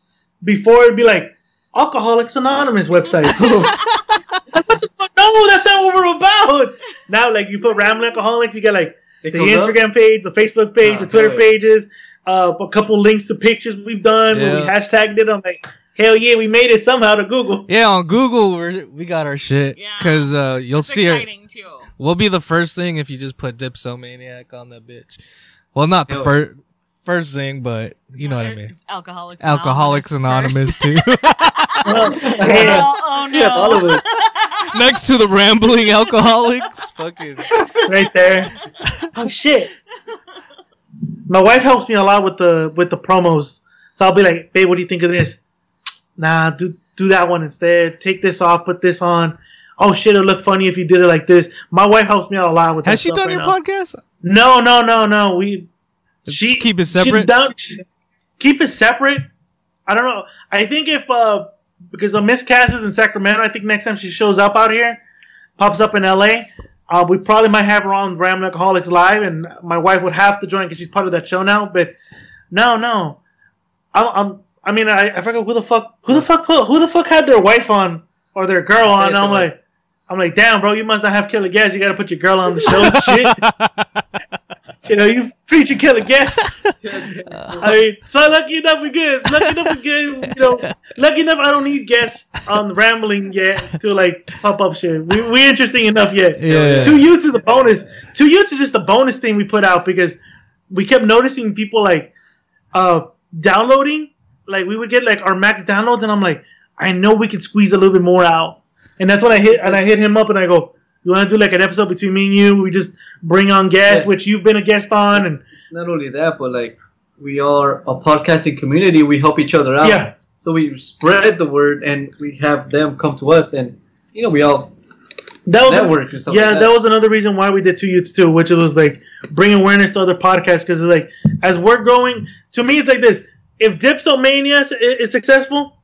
S3: before it'd be like Alcoholics Anonymous website. what the fuck? No, that's not what we're about. Now, like you put Rambling Alcoholics, you get like
S4: It
S3: the
S4: comes up?
S3: Instagram page, the Facebook page,
S4: Ah,
S3: the Twitter
S4: hell
S3: pages, uh, a couple links to pictures we've done. Where we hashtagged it. I'm like, hell yeah, we made it somehow to Google.
S2: Yeah, on Google, we're, we got our shit
S1: Yeah.
S2: because uh, you'll
S1: It's
S2: see it.
S1: exciting.
S2: We'll be the first thing if you just put Dipsomaniac on that bitch. Well, not the first first thing, but you know what I mean.
S1: It's Alcoholics
S2: Alcoholics Anonymous
S1: first.
S2: too.
S1: Oh, oh no.
S4: Yeah, all of it.
S2: Next to the rambling alcoholics, fucking.
S3: right there. Oh shit. My wife helps me a lot with the with the promos. So I'll be like, babe, what do you think of this? Nah, do do that one instead. Take this off, put this on. Oh shit, it'll look funny if you did it like this. My wife helps me out a lot with
S2: Has
S3: that
S2: she
S3: stuff
S2: done
S3: right
S2: your
S3: now.
S2: podcast?
S3: No, no, no, no. We
S2: Just keep it
S3: she
S2: separate.
S3: she- keep it separate. I don't know. I think if uh because of Miss Cass is in Sacramento, I think next time she shows up out here, pops up in LA, uh, we probably might have her on Ram Alcoholics Live, and my wife would have to join because she's part of that show now. But no, no, I'm. I'm I mean, I, I forgot who the fuck who the fuck put, who the fuck had their wife on or their girl on. I'm like, I'm like, damn, bro, you must not have killer guests. You got to put your girl on the show shit. You know, you preaching killer guests. I mean, so lucky enough we're good. Lucky enough we're good. You know, lucky enough I don't need guests on rambling yet to like pop up shit. We we interesting enough yet.
S2: Yeah.
S3: Two youths is a bonus. Two youths is just a bonus thing we put out because we kept noticing people like uh downloading. Like we would get like our max downloads, and I'm like, I know we can squeeze a little bit more out. And that's when I hit and I hit him up and I go, You want to do like an episode between me and you? We just bring on guests,
S4: Yeah.
S3: which you've been a guest on, and
S4: Not only that, but like we are a podcasting community. We help each other out.
S3: Yeah.
S4: So we spread the word, and we have them come to us, and you know we all
S3: that was
S4: network and stuff.
S3: yeah,
S4: like
S3: that was another reason why we did two youths too, which was like bring awareness to other podcasts because like as we're growing, to me it's like this: if Dipsomania is, is successful,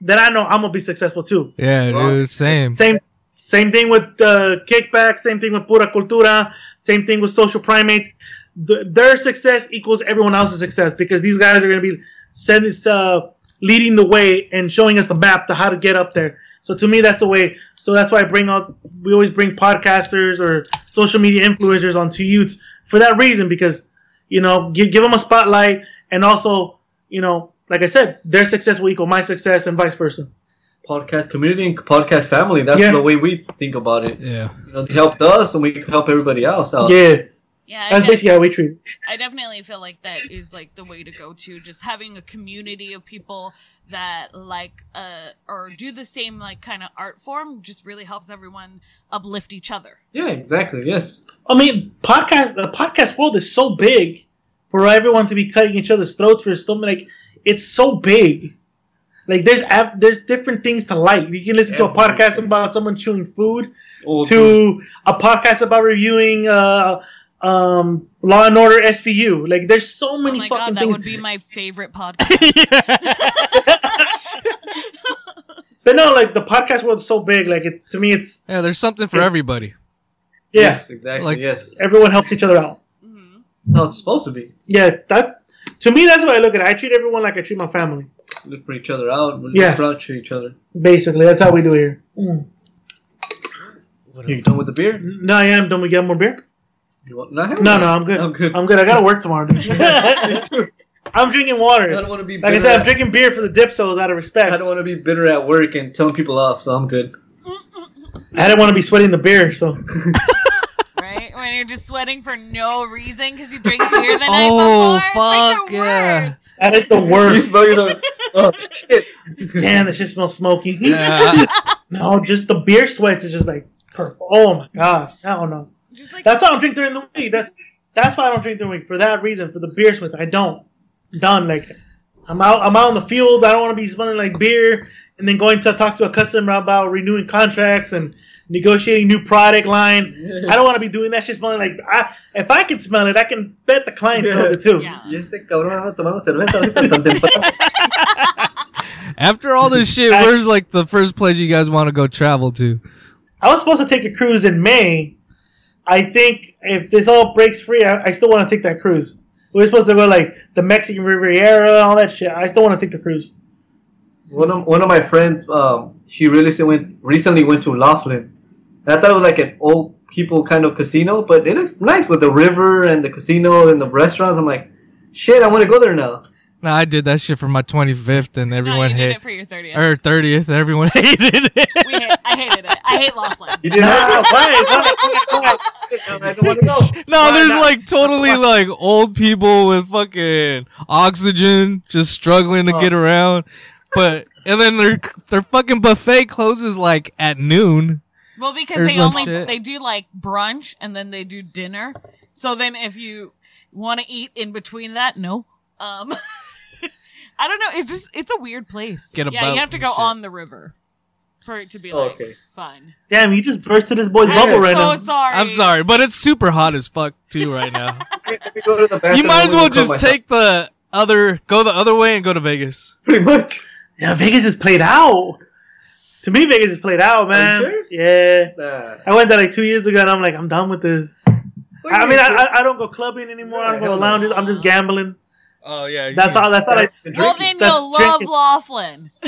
S3: then I know I'm gonna be successful too.
S2: yeah, dude. Same.
S3: Same, same thing with uh, Kickback. Same thing with Pura Cultura. Same thing with Social Primates. The, their success equals everyone else's success because these guys are gonna be sending, uh, leading the way and showing us the map to how to get up there. So to me, that's the way. So that's why I bring out. We always bring podcasters or social media influencers on two youths for that reason because you know give give them a spotlight and also you know like I said, their success will equal my success and vice versa.
S4: Podcast community and podcast family. That's
S3: Yeah.
S4: the way we think about it.
S2: Yeah.
S4: You know, they helped us, and we help everybody else out.
S3: Yeah,
S1: Yeah, I,
S3: that's basically how we treat.
S1: I definitely feel like that is like the way to go to just having a community of people that like uh or do the same like kind of art form just really helps everyone uplift each other.
S4: Yeah, exactly. Yes.
S3: I mean, podcast the podcast world is so big for everyone to be cutting each other's throats for something like it's so big. Like there's av- there's different things to like. You can listen to a podcast about someone chewing food,
S4: Old
S3: to a podcast about reviewing uh, um, Law and Order SVU. Like there's so
S1: Oh
S3: many
S1: my
S3: fucking
S1: god, that
S3: things.
S1: would be my favorite podcast.
S3: but no, like the podcast world is so big. Like it's to me, it's
S2: Yeah, there's something for everybody.
S3: yeah.
S4: Yes, exactly.
S2: Like-
S4: yes.
S3: Everyone helps each other out.
S1: Mhm.
S4: That's how it's supposed to be.
S3: Yeah, that to me that's what I look at. I treat everyone like I treat my family.
S4: Look for each other out. We
S3: Yes.
S4: look out to each other.
S3: Basically, that's how we do here. Mm.
S4: You done with the beer?
S3: No, I am. Don't we get more beer?
S4: You want? No,
S3: No, no, I'm good.
S4: I'm good.
S3: I'm good. I gotta work tomorrow. Dude. I'm drinking water.
S4: I
S3: water.
S4: don't want to be.
S3: Like I said, I'm
S4: at-
S3: drinking beer for the dipsos out of respect.
S4: I don't want to be bitter at work and telling people off, so I'm good.
S3: I didn't want to be sweating the beer, so
S1: Right? When you're just sweating for no reason because you drank beer the night
S2: Oh,
S1: before. Oh
S2: fuck,
S1: the
S2: yeah.
S3: that is the
S4: you
S3: worst.
S4: know, you know, Oh shit!
S3: Damn, that shit smells smoky.
S2: Yeah.
S3: no, just the beer sweats is just like purple. Oh my gosh, I don't know.
S1: Just like
S3: That's why I don't drink during the week. That's that's why I don't drink during the week for that reason. For the beer sweats, I don't. I'm done. Like I'm out. I'm out in the field. I don't want to be smelling like beer and then going to talk to a customer about renewing contracts and negotiating new product line. I don't want to be doing that shit smelling like. I, if I can smell it, I can bet the client smells it too.
S1: yeah.
S4: Y este cabrón anda tomando cerveza ahorita tan temprano.
S2: After all this shit, where's like the first place you guys want to go travel to?
S3: I was supposed to take a cruise in May. I think if this all breaks free, I, I still want to take that cruise. We were supposed to go like the Mexican Riviera, and all that shit. I still want to take the cruise.
S4: One of one of my friends, um, she really went recently went to Laughlin. And I thought it was like an old people kind of casino, but it looks nice with the river and the casino and the restaurants. I'm like, shit, I want to go there now.
S2: No, I did that shit for my 25th, and
S1: No,
S2: everyone
S1: you did
S2: hate
S1: it for your 30th.
S2: or 30th. Everyone hated it.
S1: we hate, I hated it. I hate Laughlin.
S4: You did not.
S3: why?
S2: No, there's
S3: not?
S2: like totally like old people with fucking oxygen just struggling to
S4: Oh.
S2: get around. But and then their their fucking buffet closes like at noon.
S1: Well, because they only
S2: shit.
S1: they do like brunch and then they do dinner. So then if you want to eat in between that, no. Um I don't know, it's just it's a weird place.
S2: Get a
S1: yeah,
S2: boat
S1: you have to go
S2: shit.
S1: on the river for it to be
S4: Oh,
S1: like
S4: okay.
S1: fun.
S3: Damn, you just bursted this boy's
S1: I'm
S3: bubble
S1: so
S3: right now.
S1: sorry.
S2: I'm sorry, but it's super hot as fuck too right now.
S4: If we go to the bathroom,
S2: you might as well
S4: go
S2: just
S4: myself.
S2: take the other go the other way and go to Vegas.
S4: pretty much.
S3: Yeah, Vegas is played out. To me, Vegas is played out, man.
S4: sure?
S3: Yeah.
S4: Nah.
S3: I went there like two years ago, and I'm like, I'm done with this. I mean, I, I, I don't go clubbing anymore. I don't go to
S4: Yeah, hell
S3: lounges. I'm just gambling.
S2: Oh yeah,
S3: That's all. That's all I.
S1: Well, then
S3: That's
S1: you'll love
S3: drinking.
S1: Laughlin.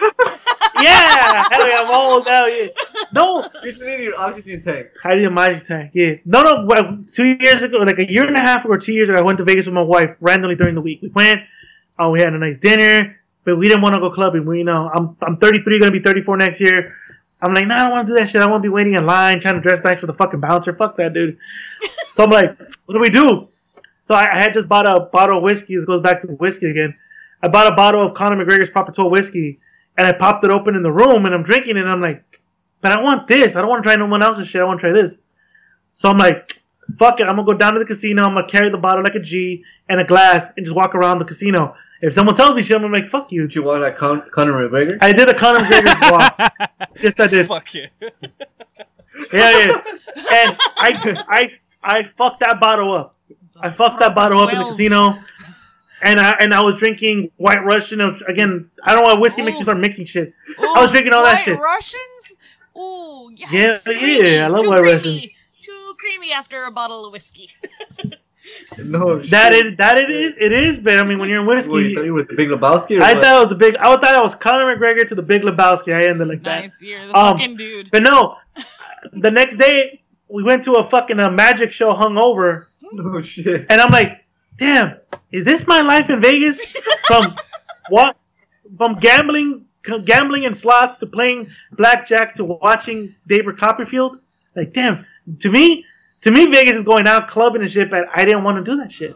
S3: Yeah, hell yeah, I'm old now. Yeah. No,
S4: You just need your oxygen tank.
S3: I need a magic tank. Yeah. No, no. well, Two years ago, like a year and a half or two years ago, I went to Vegas with my wife randomly during the week. We went. Oh, we had a nice dinner, but we didn't want to go clubbing. We, you know, I'm I'm 33, gonna be 34 next year. I'm like, nah, I don't want to do that shit. I want to be waiting in line, trying to dress nice for the fucking bouncer. Fuck that, dude. so I'm like, what do we do? So I, I had just bought a bottle of whiskey. This goes back to whiskey again. I bought a bottle of Conor McGregor's Proper 12 whiskey, and I popped it open in the room, and I'm drinking it, and I'm like, but I want this. I don't want to try no one else's shit. I want to try this. So I'm like, fuck it. I'm gonna go down to the casino. I'm gonna carry the bottle like a G and a glass and just walk around the casino. If someone tells me shit, I'm gonna make fuck you.
S4: Did you want that Con- Conor McGregor?
S3: I did a Conor McGregor walk. Yes, I did.
S2: Fuck you.
S3: Yeah, yeah. And I, I, I fucked that bottle up. I fucked that bottle up in the casino. And I and I was drinking White Russian. Was- Again, I don't know why whiskey makes me start mixing shit.
S1: Ooh,
S3: I was drinking all that
S1: White
S3: shit.
S1: Russians? Ooh, yes,
S3: Yeah, yeah. I love
S1: Too
S3: White
S1: creamy.
S3: Russians.
S1: Too creamy after a bottle of whiskey.
S4: No.
S3: That
S4: shit.
S3: it, that it is, it is. But I mean, when you're in whiskey,
S4: What, you thought you were the Big Lebowski? Or
S3: I
S4: what?
S3: thought it was the big. I thought I was Conor McGregor to the Big Lebowski. I ended like that.
S1: nice, you're the
S3: Um,
S1: fucking dude.
S3: But no, the next day we went to a fucking a magic show hungover,
S4: No shit.
S3: and I'm like, damn, is this my life in Vegas? From what? From gambling, gambling and slots to playing blackjack to watching David Copperfield. Like, damn. To me, to me, Vegas is going out clubbing and shit, but I didn't want to do that shit.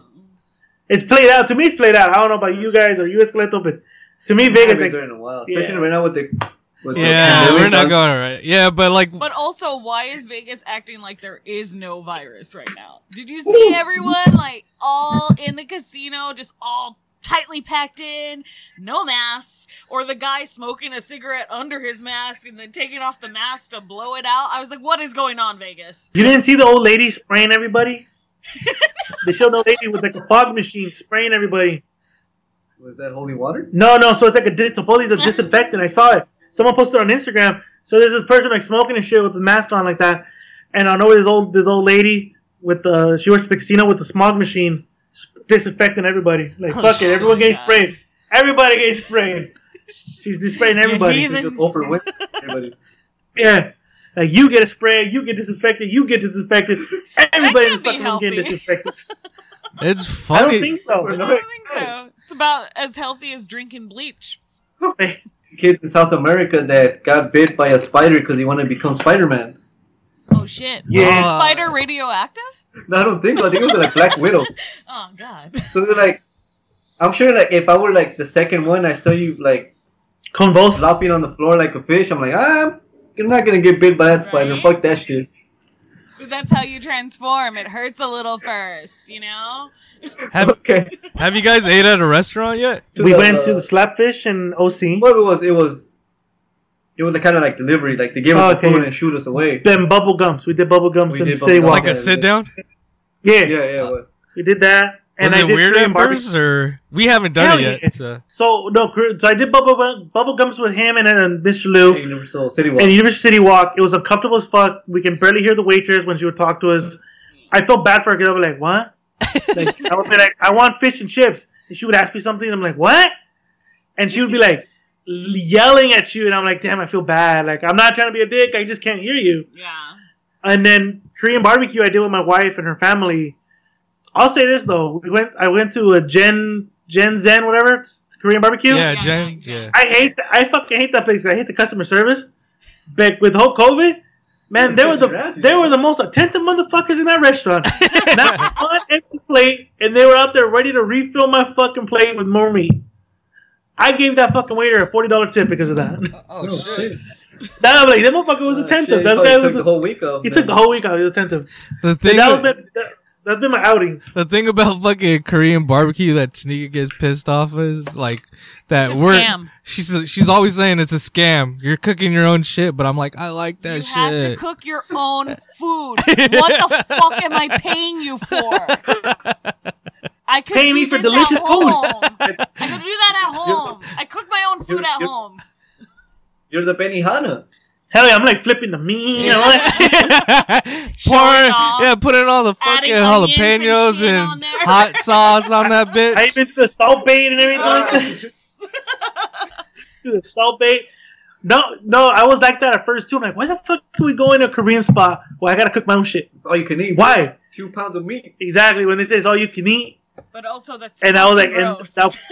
S3: It's played out. To me, it's played out. I don't know about you guys or you, Esqueleto, but to me, Vegas,
S4: haven't
S3: like,
S4: been there a while, especially
S3: Yeah.
S4: right now with the. With
S2: Yeah,
S4: pandemic.
S2: we're not going right. Yeah, but like
S1: But also, why is Vegas acting like there is no virus right now? Did you see everyone like all in the casino, just all tightly packed in, no masks, or the guy smoking a cigarette under his mask and then taking off the mask to blow it out? I was like, what is going on, Vegas?
S3: You didn't see the old lady spraying everybody? they showed the lady with like a fog machine spraying everybody.
S4: Was that holy water?
S3: No, no, so it's like a dis- supposedly it's a disinfectant. I saw it. Someone posted on Instagram. So there's this person like smoking and shit with the mask on like that, and I know this old this old lady with the she works at the casino with the smog machine sp- disinfecting everybody. Like
S1: Oh,
S3: fuck it, everyone
S1: my
S3: getting
S1: God.
S3: sprayed. Everybody getting sprayed. She's just spraying everybody.
S1: heathen.
S4: Just open with everybody.
S3: Yeah. Like you get a spray, you get disinfected, you get disinfected. Everybody in this fucking room getting disinfected.
S2: it's funny.
S3: I don't think so.
S1: I don't think so. It's about as healthy as drinking bleach.
S4: Kids in South America that got bit by a spider because he wanted to become Spider-Man.
S1: Oh shit!
S3: Yeah.
S1: Was the spider radioactive?
S4: No, I don't think so. I think it was like Black Widow.
S1: Oh god.
S4: So they're like, I'm sure like if I were like the second one, I saw you like
S3: Convulse.
S4: flopping on the floor like a fish. I'm like, ah, you're not gonna get bit by that spider.
S1: Right?
S4: Fuck that shit.
S1: But that's how you transform. It hurts a little first, you know?
S2: Have
S4: Okay.
S2: Have you guys ate at a restaurant yet?
S4: To
S3: we
S4: the,
S3: went
S4: uh,
S3: to the Slapfish and OC.
S4: What it was? It was. It was the kind of like delivery. Like they gave us
S3: Okay.
S4: the food and shoot us away.
S3: Then Bubba Gumps. We did Bubba Gumps
S4: We
S3: and
S4: did
S3: City.
S2: Like a sit down?
S3: yeah,
S4: Yeah, yeah. It
S3: we did that. And
S2: Was
S3: I
S2: it
S3: did
S2: weird
S3: Korean
S2: at first, or we haven't done
S3: Hell
S2: it
S3: yeah.
S2: yet? So.
S3: So no, Kor- so I did bubble Bubba Gumps with him and then Mr. Lou.
S4: Hey, Universal City Walk.
S3: And University City Walk, it was uncomfortable as fuck. We can barely hear the waitress when she would talk to us. I felt bad for her because I was like, "What?" like I would be like, "I want fish and chips," and she would ask me something. And I'm like, "What?" And she would be like yelling at you, and I'm like, "Damn, I feel bad. Like I'm not trying to be a dick. I just can't hear you."
S1: Yeah.
S3: And then Korean barbecue, I did with my wife and her family. I'll say this though, we went. I went to a Gen Gen Zen, whatever Korean barbecue.
S2: Yeah,
S1: Yeah,
S2: Jen.
S1: yeah.
S2: Yeah.
S3: I hate. th- I fucking hate that place. I hate the customer service. But with whole COVID, man, they were the they were the most attentive motherfuckers in that restaurant. Not one empty plate, and they were out there ready to refill my fucking plate with more meat. I gave that fucking waiter a forty dollar tip because of that.
S2: Oh, oh
S4: shit.
S3: that I'm like, that motherfucker was
S4: Oh,
S3: attentive.
S4: shit,
S3: that guy
S4: probably
S3: was.
S4: took the whole week off.
S3: he
S4: man.
S3: took the whole week out. He was attentive.
S2: The thing.
S3: that was been, that, that's been my outings.
S2: The thing about fucking Korean barbecue that Tanika gets pissed off is like that
S1: It's a
S2: we're
S1: scam.
S2: she's she's always saying it's a scam. You're cooking your own shit, but I'm like I like that
S1: you have to
S2: shit.
S1: cook your own food. what the fuck am I paying you for? I could
S3: Pay me for delicious food.
S1: home. I could do that at home. I cook my own food
S4: You're-
S1: at
S4: you're-
S1: home.
S4: You're the Benihana.
S3: Hell yeah, I'm like flipping the meat. You know, like,
S1: Showing
S2: Pouring, yeah, putting all the fucking
S1: adding onions and
S2: jalapenos and, hot sauce on that bitch.
S3: I even did the Salt Bae and everything like the Salt Bae. No, no, I was like that at first too. I'm like, why the fuck can we go in a Korean spot? Well, I gotta cook my own shit.
S4: It's all you can eat.
S3: Why?
S4: Two pounds of meat.
S3: Exactly. When they say it's all you can eat,
S1: But also that's
S3: and I was like,
S1: fucking
S3: and that,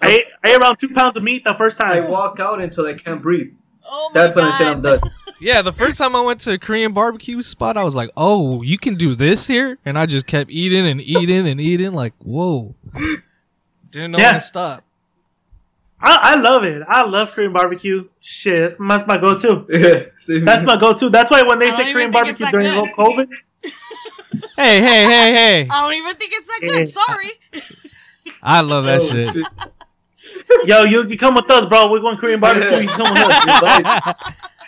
S3: I ate, I ate around two pounds of meat the first time.
S4: I
S3: time.
S4: walk out until I can't breathe.
S1: oh my
S4: That's when I
S1: God.
S4: say I'm done.
S2: Yeah, the first time I went to a Korean barbecue spot, I was like, "Oh, you can do this here," and I just kept eating and eating and eating. Like, whoa, didn't know
S3: Yeah.
S2: when to stop.
S3: I, I love it. I love Korean barbecue. Shit, that's, that's my go-to.
S4: Yeah,
S3: That's my go-to. That's why when they
S1: I
S3: say Korean barbecue
S1: that
S3: during
S1: good.
S3: whole COVID,
S2: Hey, hey, hey, hey!
S1: I don't even think it's that good. Sorry.
S2: I love that shit.
S3: Yo, you, you come with us, bro. We're going Korean barbecue. You come with us.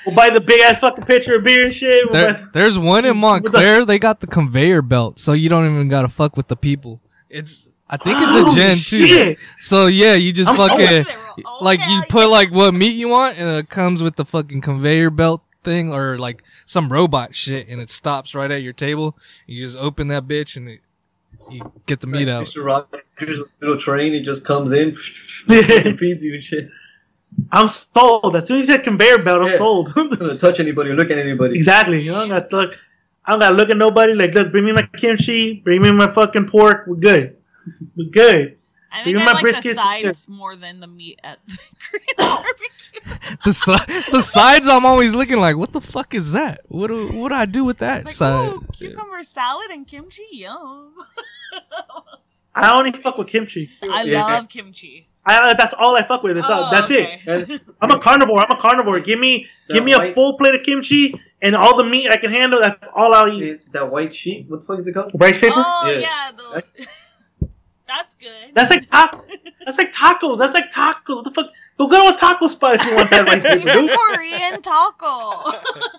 S3: We'll buy the big ass fucking pitcher of beer and shit. We'll buy-
S2: there's one in Montclair. They got the conveyor belt, so you don't even gotta fuck with the people. It's, I think it's
S3: Oh,
S2: a gen too. So yeah, you just
S3: I'm
S2: fucking
S1: Oh,
S2: like you put like what meat you want, and it comes with the fucking conveyor belt thing or like some robot shit, and it stops right at your table. You just open that bitch and it, you get the meat out.
S4: Mr. Rogers' little train, he just comes in, and feeds you and shit.
S3: I'm sold. As soon as you said conveyor belt, I'm
S4: Yeah.
S3: sold.
S4: Not gonna touch anybody or look at anybody.
S3: exactly. You know, I don't got to look. I don't got to look at nobody. Like, look, bring me my kimchi. Bring me my fucking pork. We're good. We're good.
S1: I think
S3: Even
S1: I
S3: my
S1: like the
S3: briskets-
S1: sides more than the meat at the Korean barbecue.
S2: The si- the sides, I'm always looking like, what the fuck is that? What do what do I do with that
S1: It's
S2: side?
S1: like, ooh, cucumber salad and kimchi, yum.
S3: I only fuck with kimchi.
S1: I
S4: Yeah.
S1: love kimchi.
S3: I, that's all I fuck with. It's all,
S1: Oh,
S3: that's
S1: okay.
S3: it. I'm a carnivore. I'm a carnivore. Give me
S4: That
S3: give me a full plate of kimchi and all the meat I can handle. That's all I'll eat.
S4: That white sheet, what the fuck is it called?
S3: Rice paper.
S1: Oh
S4: Yeah.
S1: yeah, the, that's good.
S3: That's like taco. That's like tacos. That's like tacos. What the fuck? Go go to a taco spot if you want that rice
S1: It's
S3: paper,
S1: a
S3: dude.
S1: Korean taco.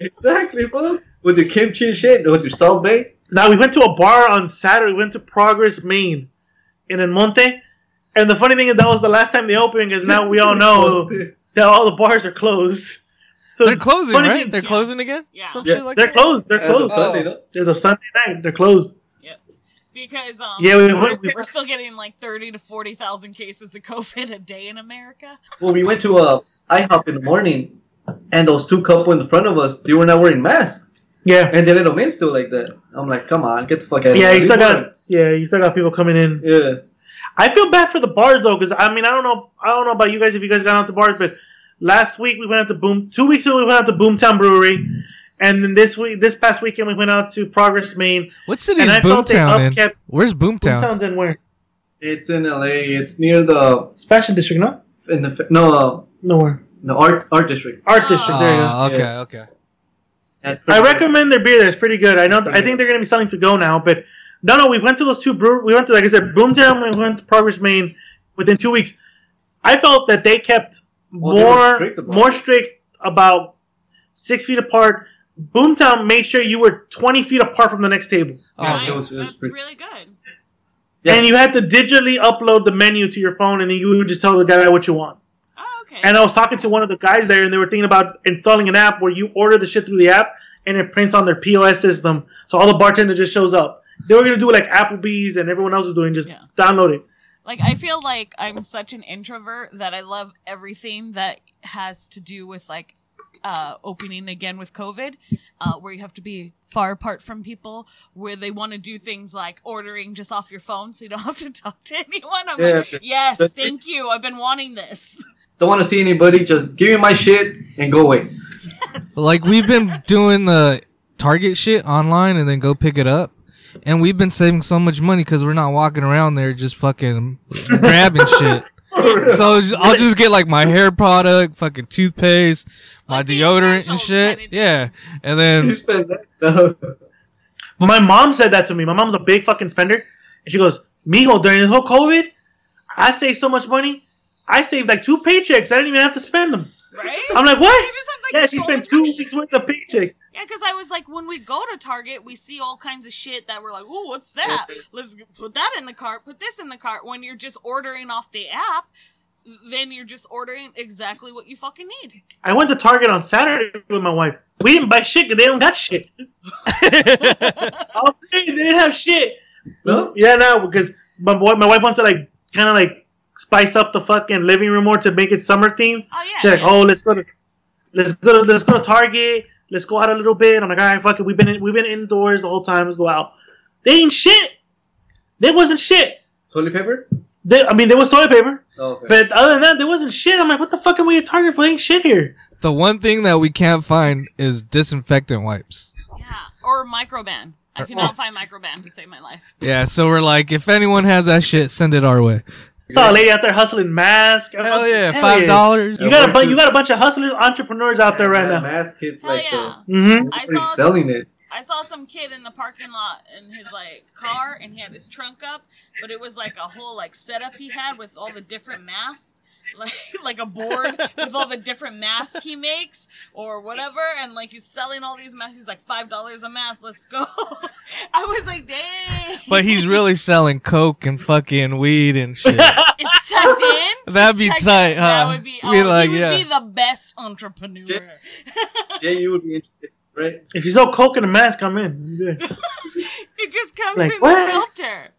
S4: Exactly, bro. With your kimchi and shit, with your Salt Bae.
S3: Now we went to a bar on Saturday. We went to Progress, Maine, in El Monte. And the funny thing is that was the last time they opened because now we all know that all the bars are closed. So
S2: They're closing,
S3: funny
S2: right?
S3: thing-
S2: They're closing again.
S1: Yeah.
S2: Some
S4: Yeah.
S2: shit like
S3: They're
S2: that.
S3: closed. They're
S4: As of
S3: closed.
S4: Sunday,
S2: Oh.
S3: There's a Sunday night. They're closed.
S1: because um,
S3: Yeah, we
S1: we're,
S3: went- we-
S1: we're still getting like thirty to forty thousand cases of COVID a day in America.
S4: Well, we went to a IHOP in the morning, and those two couple in front of us, they were not wearing masks,
S3: Yeah.
S4: and they let them in still like that. I'm like, come on, get the fuck out of
S3: Yeah,
S4: here.
S3: you still got
S4: one.
S3: yeah, you still got people coming in.
S4: Yeah.
S3: I feel bad for the bars though, because I mean I don't know I don't know about you guys if you guys got out to bars, but last week we went out to Boom. Two weeks ago we went out to Boomtown Brewery, and then this week this past weekend we went out to Progress, Maine.
S2: What city
S3: And
S2: is
S3: I felt they
S2: Boomtown in? Where's Boomtown?
S3: Boomtown's in where?
S4: It's in LA. It's near the
S3: Fashion district, no?
S4: in the no uh,
S3: Nowhere.
S4: the art art district.
S3: Art
S1: Oh.
S3: district. There you go.
S2: Oh, okay,
S4: Yeah.
S2: okay.
S4: That's
S3: I recommend their beer. there. It's pretty good. I know. I think they're gonna be selling to go now, but no, no. We went to those two brew. We went to like I said, Boomtown. We went to Progress Maine within two weeks. I felt that they kept
S4: Well, they
S3: more
S4: strict about
S3: more strict about six feet apart. Boomtown made sure you were twenty feet apart from the next table,
S2: Oh,
S1: nice.
S4: it was- it was
S1: That's
S4: pretty-
S1: really good.
S4: Yeah.
S3: and you had to digitally upload the menu to your phone, and then you would just tell the guy what you want.
S1: Okay.
S3: And I was talking to one of the guys there, and they were thinking about installing an app where you order the shit through the app, and it prints on their POS system, so all the bartender just shows up. They were gonna do like Applebee's and everyone else is doing, just
S1: Yeah.
S3: download it.
S1: Like I feel like I'm such an introvert that I love everything that has to do with like uh opening again with COVID, uh where you have to be far apart from people, where they want to do things like ordering just off your phone so you don't have to talk to anyone. I'm
S4: Yeah.
S1: like, yes, thank you. I've been wanting this.
S4: Don't want to see anybody. Just give me my shit and go away.
S2: Like we've been doing the Target shit online and then go pick it up. And we've been saving so much money because we're not walking around there just fucking grabbing shit. So I'll just get like my hair product, fucking toothpaste, my
S1: Like
S2: deodorant and shit. Yeah, and
S4: You
S2: then
S4: spend that.
S3: My mom said that to me. My mom's a big fucking spender, and she goes, "Mijo, during this whole COVID, I saved so much money. I saved like two paychecks. I didn't even have to spend them."
S1: Right?
S3: I'm like,
S1: You
S3: "What?"
S1: just have, like,
S3: Yeah, she spent two
S1: money.
S3: weeks worth of paychecks.
S1: Yeah, because I was like, when we go to Target, we see all kinds of shit that we're like, oh, what's that? Let's put that in the cart, put this in the cart. When you're just ordering off the app, then you're just ordering exactly what you fucking need.
S3: I went to Target on Saturday with my wife. We didn't buy shit because they don't got shit. All day they didn't have shit.
S4: No?
S3: Yeah, no, because my boy, my wife wants to like kind of like spice up the fucking living room more to make it summer theme.
S1: Oh yeah.
S3: She's like,
S1: yeah.
S3: oh, let's go to, let's go to, let's go to Target. Let's go out a little bit. I'm like, all right, fuck it. We've been in, we've been indoors the whole time. Let's go out. They ain't shit. They wasn't shit.
S4: Toilet paper?
S3: They, I mean, there was toilet paper,
S4: Oh, okay.
S3: but other than that, there wasn't shit. I'm like, what the fuck am we at Target for? Ain't shit here.
S2: the one thing that we can't find is disinfectant wipes.
S1: Yeah. Or microban. I cannot find microban to save my life.
S2: Yeah, so we're like, if anyone has that shit, send it our way.
S3: Saw a lady out there hustling masks.
S2: Hell yeah,
S3: Hell
S2: five dollars.
S3: You got a bu- you got a bunch of hustling entrepreneurs out there right now.
S4: mask is
S1: Hell
S4: like
S1: yeah.
S3: Mm-hmm.
S1: I saw-
S4: selling it.
S1: I saw some kid in the parking lot in his like car and he had his trunk up, but it was like a whole like setup he had with all the different masks. Like like a board with all the different masks he makes or whatever, and like he's selling all these masks. He's like five dollars a mask. Let's go. I was like, dang.
S2: But he's really selling coke and fucking weed and shit.
S1: it's tucked in.
S2: That'd be
S1: Tucked
S2: tight,
S1: in.
S2: huh?
S1: That would be.
S2: Be
S1: Oh,
S2: like,
S1: he would
S2: yeah.
S1: be the best entrepreneur.
S4: Yeah. Jay, you would be interested, right?
S3: If you sell coke in a mask, I'm in.
S1: It just comes
S3: Like,
S1: in
S3: what?
S1: the filter.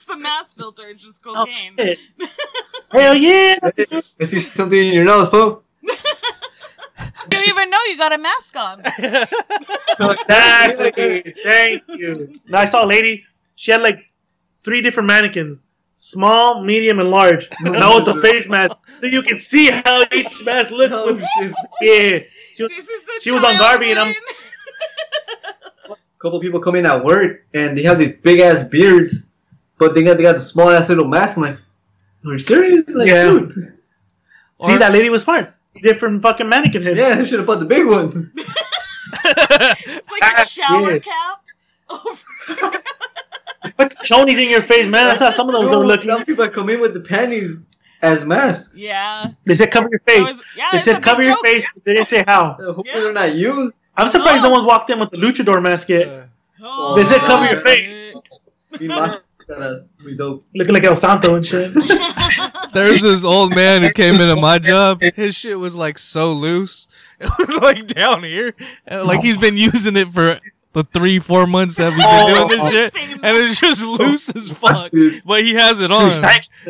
S1: It's the mask filter. It's just
S3: Oh,
S1: cocaine.
S3: shit. Hell yeah!
S4: I see something in your nose, Poe.
S1: you didn't even know you got a mask on.
S3: Exactly. Thank you. I saw a lady. She had like three different mannequins: small, medium, and large. Now with the face mask, so you can see how each mask looks.
S4: Oh,
S3: yeah. She was,
S1: This is the
S3: She was on
S1: child
S3: Garvey and I'm-
S1: A
S4: couple people come in at work and they have these big ass beards, but they got they got the small ass little mask. I'm like, are you serious? Like,
S3: Yeah.
S4: dude.
S3: see that lady was smart. Different fucking mannequin heads.
S4: Yeah, they should have put the big one.
S1: It's like a
S3: Ah,
S1: shower
S4: yeah.
S1: cap. Over.
S3: Put chonies in your face, man. That's how some of those are looking.
S4: Some people come in with the panties as masks.
S1: Yeah.
S3: They said cover your face.
S1: was, yeah,
S3: They
S1: it's a
S3: said cover your
S1: joke.
S3: face. but They didn't say how.
S4: Uh, hopefully
S1: Yeah.
S4: they're not used.
S3: I'm surprised no
S1: Oh.
S3: one's walked in with the luchador mask yet.
S1: Oh,
S3: They said cover your face.
S4: We masked at us. We dope.
S3: Looking like El Santo and shit.
S2: There's this old man who came into my job. His shit was like so loose. It was like down here. And, like he's been using it for the three, four months that we've been doing this oh.
S1: shit.
S2: And it's just loose as fuck. But he has it on.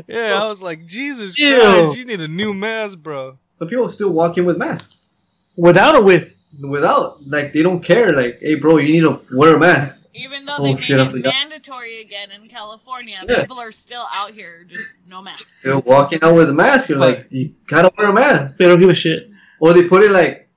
S2: Yeah, I was like, Jesus Christ, you need a new mask, bro.
S4: Some people still walk in with masks.
S3: Without or with?
S4: Without, like, they don't care. Like, hey, bro, you need to wear a mask.
S1: Even though
S4: Oh,
S1: they made
S4: shit,
S1: it
S4: forgot.
S1: mandatory again in California,
S4: Yeah.
S1: people are still out here just no mask.
S4: Still walking out with a mask. You're
S2: But-
S4: like, you gotta wear a mask.
S3: They don't give a shit.
S4: Or they put it, like,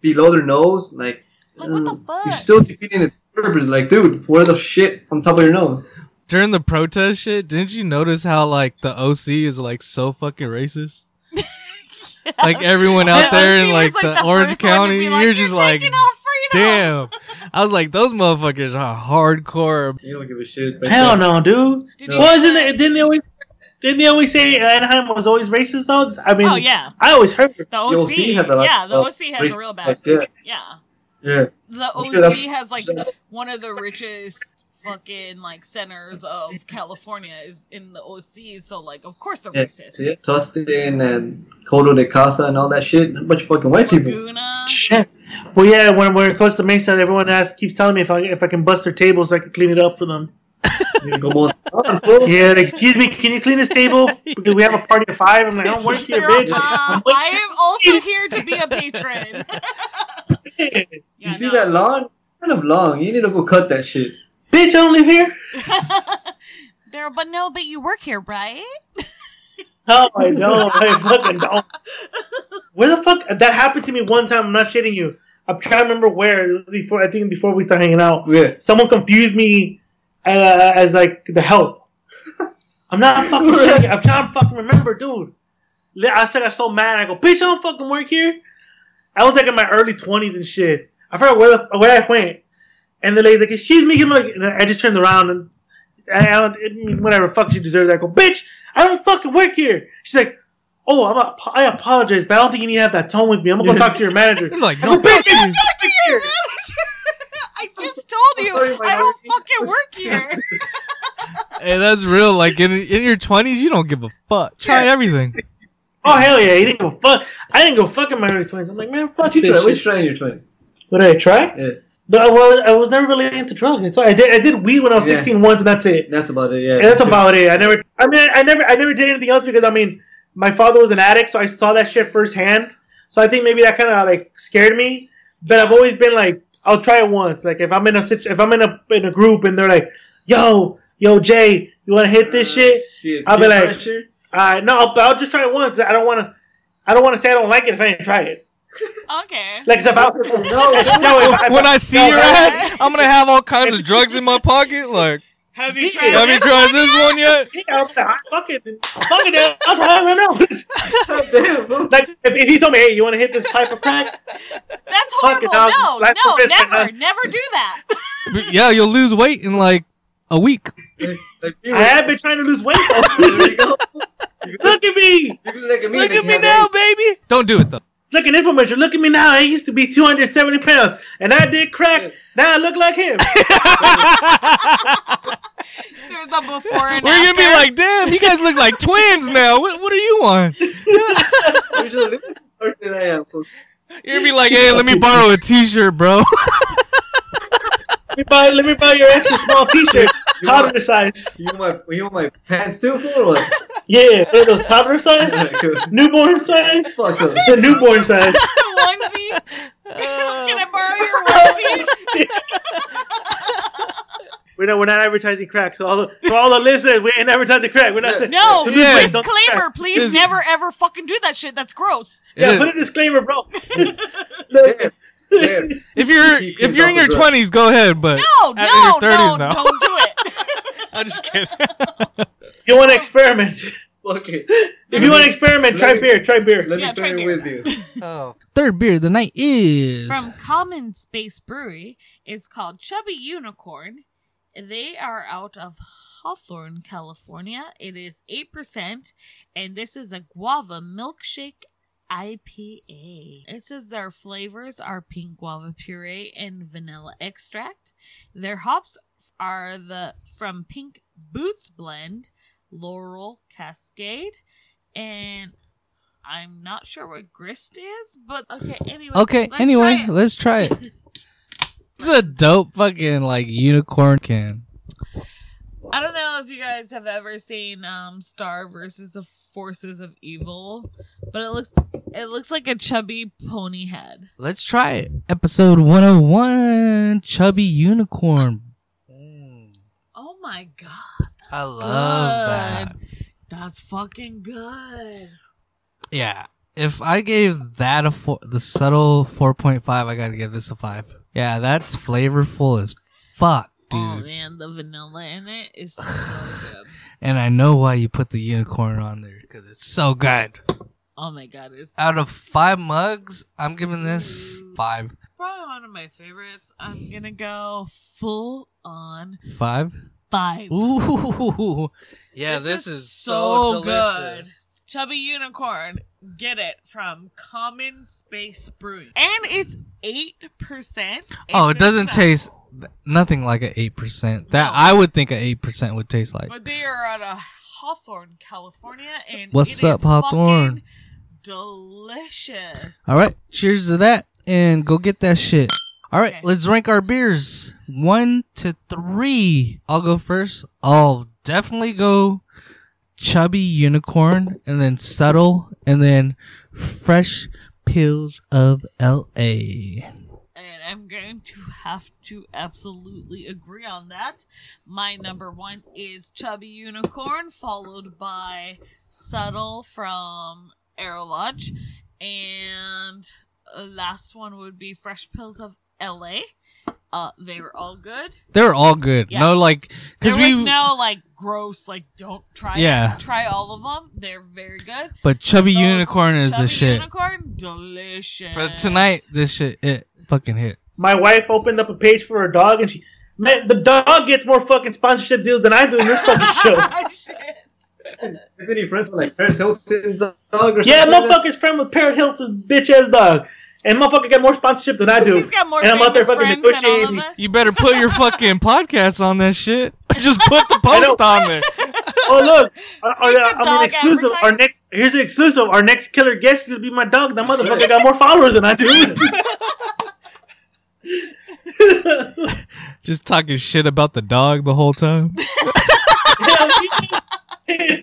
S4: below their nose. Like,
S1: Like, what the
S4: mm,
S1: fuck?
S4: You're still defeating its purpose. Like, dude, wear the shit on top of your nose.
S2: during the protest shit, didn't you notice how like the OC is like so fucking racist? Like everyone out
S1: The
S2: there in
S1: OC
S2: like
S1: was,
S2: the,
S1: the
S2: Orange
S1: first one to
S2: County, you're just like,
S1: taking our freedom.
S2: damn. I was like, those motherfuckers are hardcore.
S4: You don't give a shit.
S3: Hell no, dude.
S1: Did
S4: No.
S1: you
S3: Well,
S1: know
S3: isn't it? Didn't they always? Didn't they always say Anaheim was always racist though? I mean,
S1: Oh yeah,
S3: I always heard.
S1: the
S4: The
S1: OC.
S4: OC has a lot
S1: yeah, the
S4: of
S1: OC has a real bad.
S4: Like, yeah,
S1: Yeah,
S4: yeah.
S1: the OC has like one of the richest fucking like centers of California is in the OC. So like, of course they're
S4: Yeah,
S1: racist.
S4: see it? Tustin and Coto de Caza and all that shit. A bunch of fucking white people.
S3: Shit. Well, yeah. When we're in Costa Mesa, everyone asks, keeps telling me if I if I can bust their table so I can clean it up for them.
S4: Come on, on, fool.
S3: Yeah. like, Excuse me, can you clean this table? Because we have a party of five. I'm like, I don't work here, bitch.
S1: Uh, I am also here to be a patron.
S3: bitch,
S1: Yeah,
S4: you see
S1: no.
S4: that lawn? Kind of long. You need to go cut that shit.
S3: I don't live here.
S1: there, but no, but you work here, right?
S3: Oh, I know. I fucking don't. Where the fuck that happened to me one time? I'm not shitting you. I'm trying to remember where before. I think before we start hanging out,
S4: Yeah.
S3: someone confused me uh, as like the help. I'm not fucking shitting. I'm trying to fucking remember, dude. I said I got so mad. I go, bitch, I don't fucking work here. I was like in my early 20s and shit. I forgot where the, where I went. And the lady's like, excuse me. I'm like, I just turned around and I, I don't, I mean, whatever, fuck she deserves. I go, bitch, I don't fucking work here. She's like, oh, I'm a, I apologize, but I don't think you need to have that tone with me. I'm gonna go talk to your manager.
S2: I'm like,
S3: I
S2: no,
S3: bitch. I don't work here.
S1: I just told you
S4: sorry,
S1: I don't
S4: heart-
S1: fucking work here.
S2: Hey, that's real. Like in in your twenties, you don't give a fuck. Try
S3: Yeah.
S2: everything.
S3: Oh hell yeah, he didn't go fuck. I didn't go fuck in my early twenties. I'm like, man, fuck
S4: What you
S3: this
S4: try? What you
S3: shit.
S4: try in your 20s?
S3: What did I try?
S4: Yeah.
S3: No, I was I was never really into drugs. Why I did I did weed when I was
S4: Yeah.
S3: 16 once, and that's it.
S4: That's about it, yeah.
S3: And that's about it. I never. I mean, I never I never did anything else because I mean, my father was an addict, so I saw that shit firsthand. So I think maybe that kind of like scared me. But I've always been like, I'll try it once. Like if I'm in a situ- if I'm in a in a group and they're like, yo, yo, Jay, you want to hit this shit?
S4: Shit.
S3: I'll be like-
S4: pressure?
S3: Uh, no, I'll, I'll just try it once. I don't want to. I don't want to say I don't like it if I didn't try it.
S1: Okay.
S3: Like, 'cause if I,
S4: No,
S3: no,
S2: when I see
S3: no,
S2: your
S3: no,
S2: ass, I'm gonna have all kinds of drugs in my pocket. Like,
S1: Have
S3: you
S1: tried?
S2: have you tried this one yet?
S3: Yeah, I'm like, fuck it, fuck it, I'll try it right.
S4: Damn,
S3: like, if, if he told me, hey, you want to hit this pipe of crack?
S1: That's
S3: Fuck it,
S1: horrible. No, no,
S3: the
S1: never,
S3: have.
S1: never do that.
S2: But yeah, you'll lose weight in like a week.
S3: I have been trying to lose weight. Though. Look at me.
S4: Look at me.
S2: Look at me now, baby. Don't do it though.
S3: Look at infomercial. Look at me now. I used to be 270 pounds, and I did crack. Now I look like him.
S1: There's the before and
S2: We're gonna be like, damn, you guys look like twins now. What, what are you on?
S4: You're just a little shorter than I am. fool.
S2: You're gonna be like, hey, let me borrow a T-shirt, bro.
S3: Let me buy, let me buy your extra small T-shirt, toddler size.
S4: You want my you want my pants too, fool? Or what?
S3: Yeah, they're those toddler size, newborn size,
S4: Fuck up.
S3: the newborn size.
S1: onesie. Can I borrow your onesie?
S3: We're not, we're not advertising crack. So all the, for all the listeners, we ain't advertising crack. We're not saying
S1: No,
S3: Don't
S2: Yeah.
S3: do crack, don't do
S1: disclaimer, please never ever fucking do that shit. That's gross.
S3: Yeah,
S2: It
S3: put a disclaimer, bro.
S4: There. There.
S2: If you're if you're in your twenties, go ahead. But
S1: No,
S2: After
S1: no,
S2: your 30s
S1: no,
S2: now.
S1: don't do it.
S2: I'm just kidding.
S3: you want to experiment?
S4: Fuck it.
S3: If you want to experiment, try
S4: me-
S3: beer. Try beer.
S4: Let
S1: Yeah,
S4: me
S1: try
S4: turn it
S1: beer.
S4: with you.
S2: oh. Third beer of the night is
S1: From Common Space Brewery, it's called Chubby Unicorn. They are out of Hawthorne, California. It is 8%, and this is a guava milkshake IPA. It says their flavors are pink guava puree and vanilla extract. Their hops are the from Pink Boots blend, Loral Cascade, and I'm not sure what grist is, but okay, anyway.
S2: Okay,
S1: let's
S2: anyway,
S1: try
S2: let's try it. It's a dope fucking like unicorn can.
S1: I don't know if you guys have ever seen um Star versus the Forces of Evil, but it looks it looks like a chubby pony head.
S2: Let's try it. Episode 101 Chubby Unicorn.
S1: Oh my god.
S2: I love that.
S1: That's fucking good.
S2: Yeah. If I gave that a four, the subtle 4.5, I gotta give this a 5. Yeah, that's flavorful as fuck.
S1: Oh man, the vanilla in it is so good.
S2: And I know why you put the unicorn on there because it's so good.
S1: Oh my god, it's
S2: Out of five mugs, I'm giving this mm, five.
S1: probably one of my favorites. I'm gonna go full on
S2: Five?
S1: five.
S2: Ooh. Yeah,
S1: This
S2: this,
S1: is
S2: is,
S1: so
S2: so,
S1: good. Chubby Unicorn, get it from Common Space Brewing, and it's eight percent.
S2: Oh, it doesn't taste nothing like an 8%. That
S1: No.
S2: I would think an 8% would taste like.
S1: But they are out of Hawthorne, California, and
S2: What's up, Hawthorne?
S1: Delicious.
S2: All right, cheers to that and go get that shit. All right,
S1: Okay.
S2: let's rank our beers. 1 to 3. I'll go first. I'll definitely go Chubby Unicorn and then Subtle and then Fresh Pills of LA.
S1: And I'm going to have to absolutely agree on that. My number one is Chubby Unicorn, followed by Subtle from Arrow Lodge. And last one would be Fresh Pills of LA. Uh, they were all good.
S2: They're all good.
S1: Yeah.
S2: No, like, because
S1: was
S2: we.
S1: no like gross, like don't try
S2: Yeah.
S1: it. Try all of them. They're very good.
S2: but Chubby
S1: Those
S2: Unicorn is
S1: Chubby
S2: the shit.
S1: Unicorn, delicious.
S2: For tonight, this shit, it fucking hit.
S3: My wife opened up a page for her dog, and she, man, the dog gets more fucking sponsorship deals than I do in this fucking show.
S1: Shit.
S4: Isn't he friends with like Paris Hilton's dog or
S3: Yeah,
S4: something? like that?
S3: motherfucker's friend with Paris Hilton's bitch ass dog, and motherfucker got more sponsorship than I do.
S1: He's got more
S3: And I'm out there fucking
S1: friends than all of
S3: negotiating.
S2: You better put your fucking podcast on that shit. Just put the post on there.
S3: Oh look, our, uh, our,
S1: Keep the
S3: I mean
S1: dog
S3: exclusive. Our next here's the exclusive. Our next killer guest is gonna be my dog. That motherfucker got more followers than I do.
S2: Just talking shit about the dog the whole time.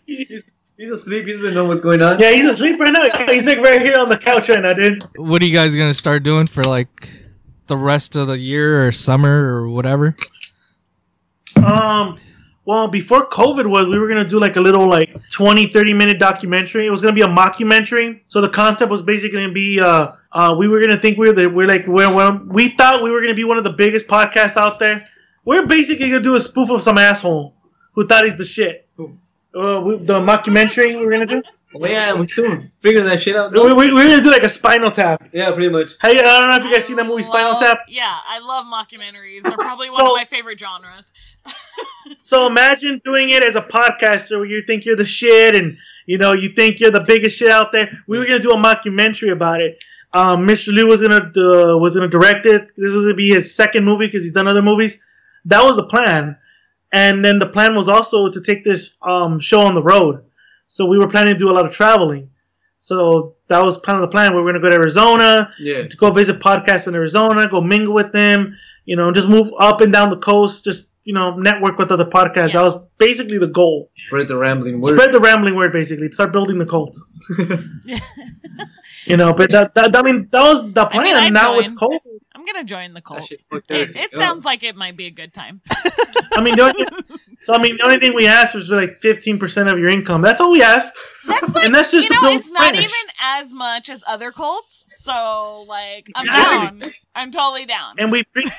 S4: He's, he's asleep. He doesn't know what's going on.
S3: yeah, he's asleep right now. He's like right here on the couch right now, dude.
S2: What are you guys gonna start doing for like the rest of the year or summer or whatever?
S3: Um, well, before COVID was, we were gonna do like a little like 20, 30 minute documentary. It was gonna be a mockumentary. So the concept was basically gonna be, uh, uh, we were gonna think we were the, we're like, we're, we're, we thought we were gonna be one of the biggest podcasts out there. We're basically gonna do a spoof of some asshole who thought he's the shit.
S4: Who?
S3: Uh, we, the mockumentary we were gonna do.
S4: Oh, yeah, we still figuring that shit out.
S3: We, we, we were gonna do like a Spinal Tap.
S4: Yeah, pretty much.
S3: Hey, I don't know if you guys seen that movie Spinal
S1: love-
S3: Tap.
S1: Yeah, I love mockumentaries. They're probably one of my favorite genres.
S3: So imagine doing it as a podcaster where you think you're the shit and you know you think you're the biggest shit out there. We were gonna do a mockumentary about it. Um, Mr. Liu was gonna uh, was gonna direct it. This was gonna be his second movie because he's done other movies. That was the plan, and then the plan was also to take this um, show on the road. So we were planning to do a lot of traveling. So that was kind of the plan. We were gonna go to Arizona
S4: Yeah.
S3: to go visit podcasts in Arizona, go mingle with them, you know, just move up and down the coast, just you know, network with other podcasts.
S1: Yeah.
S3: That was basically the goal.
S4: Spread the rambling word.
S3: Spread the rambling word, basically. Start building the cult. You know, but that, that I mean, that was the plan.
S1: I'd
S3: now with
S1: join.
S3: COVID,
S1: I'm gonna join the cult. It, it sounds like it might be a good time.
S3: I mean, the only, so I mean, the only thing we asked was like 15% of your income. That's all we asked,
S1: That's like
S3: and that's just
S1: you know, it's not
S3: finish.
S1: even as much as other cults. So like, I'm
S3: Exactly.
S1: down. I'm totally down.
S3: And we preach,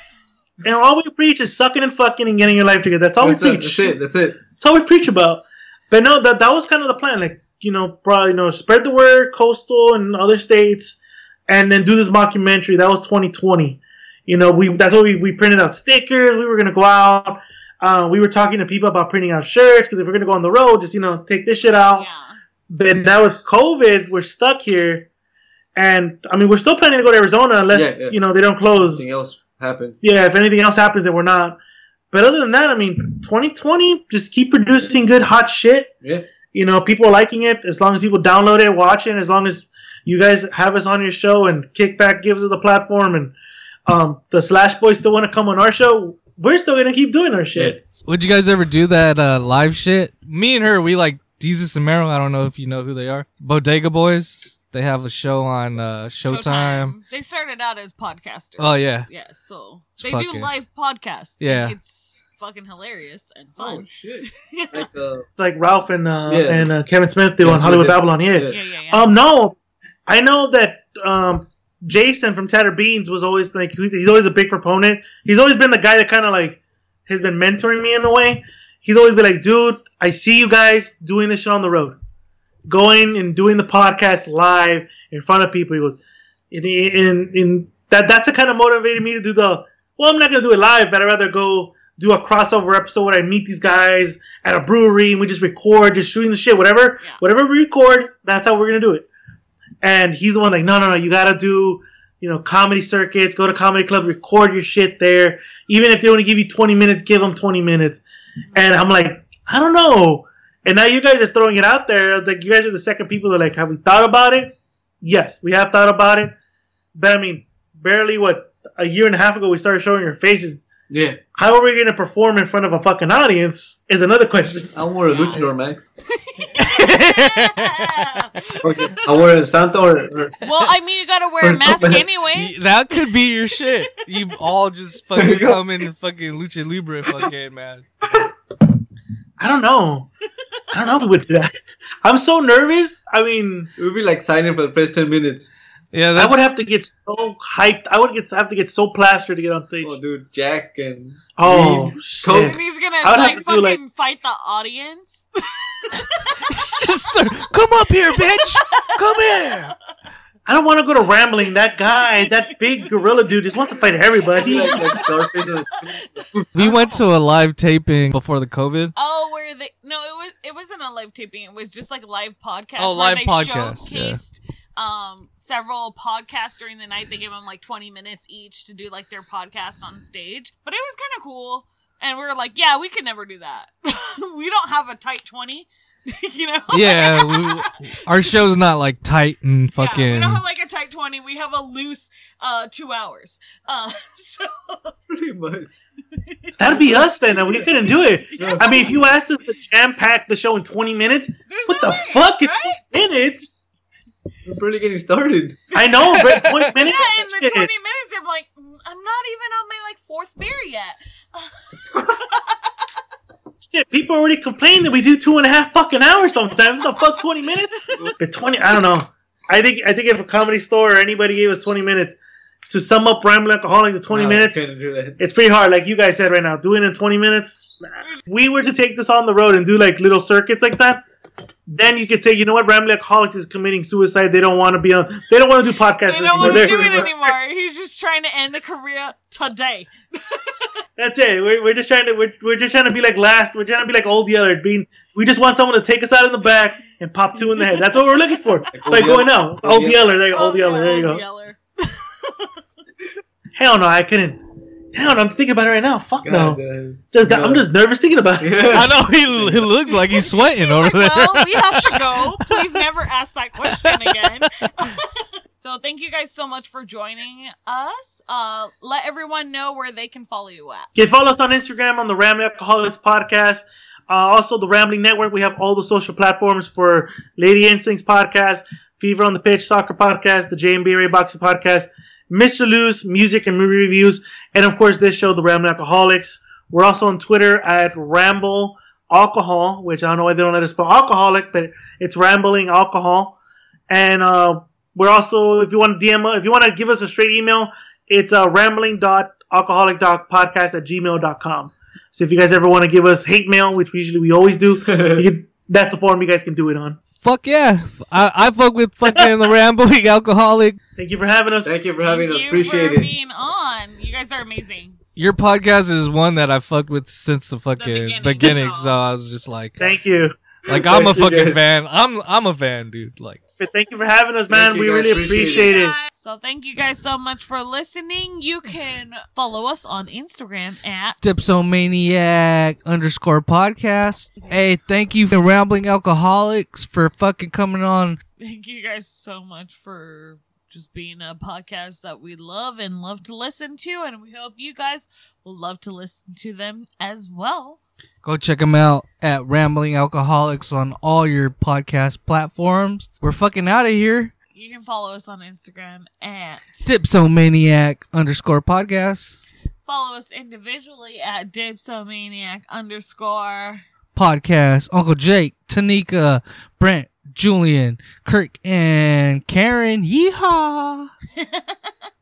S3: and all we preach is sucking and fucking and getting your life together. That's all
S4: That's
S3: we
S4: it.
S3: preach.
S4: That's it. That's it.
S3: That's all we preach about. But no, that that was kind of the plan. Like you know, probably you know, spread the word, coastal and other states, and then do this mockumentary. That was 2020. You know, we that's what we we printed out stickers. We were gonna go out. Uh, we were talking to people about printing out shirts because if we're gonna go on the road, just you know, take this shit out.
S1: yeah.
S3: But now with COVID, we're stuck here, and I mean, we're still planning to go to Arizona unless
S4: Yeah, yeah.
S3: you know they don't close.
S4: Something else happens.
S3: Yeah, if anything else happens, then we're not. But other than that, I mean, 2020, just keep producing good hot shit.
S4: Yeah.
S3: You know, people are liking it. As long as people download it, watch it, as long as you guys have us on your show and Kickback gives us a platform and um, the Slash Boys still want to come on our show, we're still going to keep doing our shit.
S2: Would you guys ever do that uh, live shit? Me and her, we like Desus and Mero. I don't know if you know who they are. Bodega Boys. They have a show on uh, Showtime.
S1: They started out as podcasters.
S2: Oh, yeah.
S1: Yeah. So
S2: It's
S1: they
S2: fucking-
S1: do live podcasts.
S2: Yeah.
S1: It's fucking hilarious and
S4: Oh
S1: fun.
S4: shit! Like uh,
S3: Like Ralph and uh,
S4: Yeah.
S3: and uh, Kevin Smith do
S4: Kevin
S3: on
S4: Smith
S3: Hollywood
S4: did.
S3: Babble-On. Yeah.
S4: Yeah.
S1: yeah, yeah, yeah.
S3: Um, no, I know that um, Jason from Tatter Beans was always like he- he's always a big proponent. He's always been the guy that kind of like has been mentoring me in a way. He's always been like, dude, I see you guys doing this shit on the road, going and doing the podcast live in front of people. He goes, in, in, in that that's the kind of motivated me to do the. Well, I'm not gonna do it live, but I'd rather go do a crossover episode where I meet these guys at a brewery and we just record, just shooting the shit, whatever,
S1: Yeah.
S3: whatever we record. That's how we're gonna do it. And he's the one like, no, no, no, you gotta do, you know, comedy circuits, go to comedy club, record your shit there. Even if they only give you 20 minutes, give them 20 minutes. And I'm like, I don't know. And now you guys are throwing it out there. Like you guys are the second people that are like, have we thought about it? Yes, we have thought about it. But I mean, barely what a year and a half ago we started showing your faces.
S4: Yeah,
S3: How are we going to perform in front of a fucking audience? Is another question.
S4: I wore a luchador max.
S1: well,
S4: Okay. I wore a Santo or, or
S1: I mean, you gotta wear a mask
S4: something.
S1: anyway.
S2: that could be your shit. You all just fucking come in and fucking lucha libre fucking man.
S3: I don't know. I don't know if we would do that. I'm so nervous. I mean,
S4: it would be like signing for the first ten minutes.
S2: Yeah,
S3: I
S2: that
S3: would have to get so hyped. I would get I have to get so plastered to get on stage.
S4: Oh, dude, Jack and
S3: Oh,
S4: Reed,
S3: shit.
S1: And he's gonna
S3: I would have
S1: like
S3: to
S1: fucking
S3: like-
S1: fight the audience.
S2: it's just uh, come up here, bitch. Come here.
S3: I don't want to go to rambling. That guy, that big gorilla dude, just wants to fight everybody.
S4: like, like Scarface. and the-
S2: We went to a live taping before the COVID.
S1: Oh, where they? No, it was it wasn't a live taping. It was just like a live podcast.
S2: Oh,
S1: where
S2: live
S1: they
S2: podcast, yeah.
S1: Showcased um several podcasts during the night. They gave them like twenty minutes each to do like their podcast on stage. But it was kind of cool. And we were like, yeah, we could never do that. we don't have a tight twenty. you know?
S2: Yeah, we, our show's not like tight and
S1: Yeah, we don't have like a tight twenty. We have a loose uh two hours. Uh, so
S4: Pretty much.
S3: That'd be us then. We couldn't do it.
S4: Yeah.
S3: I mean, if you asked us to jam pack the show in 20 minutes,
S1: there's
S3: what
S1: no
S3: the
S1: way,
S3: fuck
S1: right?
S3: 20 minutes?
S4: We're barely getting started.
S3: I know, but 20 minutes?
S1: Yeah, in the
S3: shit.
S1: 20 minutes, I'm like, "Mm, I'm not even on my like fourth beer yet.
S3: Shit, people already complain that we do two and a half fucking hours sometimes. The fuck, 20 minutes? But 20, I don't know. I think I think if a comedy store or anybody gave us 20 minutes to sum up Rambling Alcoholic to 20
S4: No,
S3: minutes,
S4: Couldn't do that.
S3: it's pretty hard. Like you guys said right now, doing it in 20 minutes. If we were to take this on the road and do like little circuits like that, then you could say, you know what, Rambling Alcoholics is committing suicide. They don't want to be on. They don't want to do podcasts
S1: They don't
S3: anymore.
S1: want to do it anymore. He's just trying to end the career today.
S3: That's it. We're, we're just trying to we're, we're just trying to be like last. We're trying to be like old Yeller. Being we just want someone to take us out in the back and pop two in the head. That's what we're looking for.
S4: Old
S3: Like going out.
S4: Old
S3: Old
S4: Yeller.
S3: Yeller. There you go. Old Yeller. There you go. Hell no, I couldn't. Hell, I'm thinking about it right now. Fuck
S4: God,
S3: no.
S4: uh,
S3: Just got, I'm just nervous thinking about it.
S2: I know he, he looks like he's sweating over
S1: Like,
S2: there.
S1: well, we have to go. Please never ask that question again. so thank you guys so much for joining us. Uh, let everyone know where they can follow you at.
S3: You can follow us on Instagram on the Rambling Alcoholics podcast. Uh, also, the Rambling Network. We have all the social platforms for Lady Instincts podcast, Fever on the Pitch Soccer podcast, the JMBRA Boxing podcast, Mr. Lou's music and movie reviews, and of course this show, the Rambling Alcoholics. We're also on Twitter at Ramble Alcohol, which I don't know why they don't let us spell alcoholic, but it's Rambling Alcohol. And uh, we're also, if you want to DM, if you want to give us a straight email, it's uh, rambling.alcoholic.podcast at gmail.com. So if you guys ever want to give us hate mail, which usually we always do, you can, that's the form you guys can do it on.
S2: Fuck yeah. I, I fuck with fucking the rambling alcoholic.
S3: Thank you for having us.
S4: Thank you for having
S1: Thank
S4: us.
S1: you
S4: Appreciate
S1: for
S4: it.
S1: being on. You guys are amazing.
S2: Your podcast is one that I fucked with since the fucking
S1: beginning,
S2: beginning,
S1: so-
S2: so I was just like,
S3: Thank you.
S2: like I'm a fucking fan. I'm I'm a fan, dude. Like,
S3: But thank you for having us, man.
S4: Thank
S3: we
S4: guys.
S3: really
S4: Appreciate
S3: appreciate it.
S1: So thank you guys so much for listening. You can follow us on Instagram at
S2: Dipsomaniac underscore podcast. Hey, thank you for Rambling Alcoholics for fucking coming on.
S1: thank you guys so much for just being a podcast that we love and love to listen to and we hope you guys will love to listen to them as well.
S2: Go check them out at Rambling Alcoholics on all your podcast platforms. We're fucking out of here.
S1: You can follow us on Instagram at
S2: Dipsomaniac underscore podcast.
S1: follow us individually at dipsomaniac underscore
S2: Podcast. Uncle Jake, Tanika, Brent, Julian, Kirk, and Karen. Yeehaw!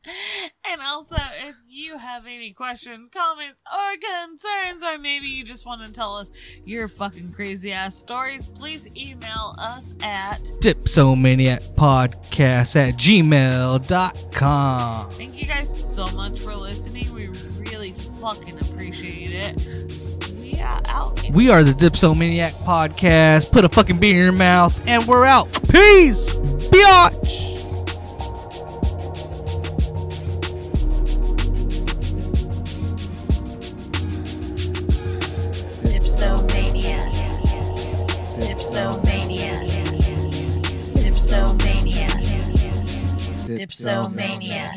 S1: And also, if you have any questions, comments, or concerns, or maybe you just want to tell us your fucking crazy ass stories, please email us at.
S2: Dipsomaniac Podcast at gmail.com.
S1: Thank you guys so much for listening. We really fucking appreciate it. We are out.
S2: We are the Dipsomaniac Podcast. Put a fucking beer in your mouth, and we're out. Peace. Biatch.
S5: Dipsomania. Dipsomania. Dipsomania.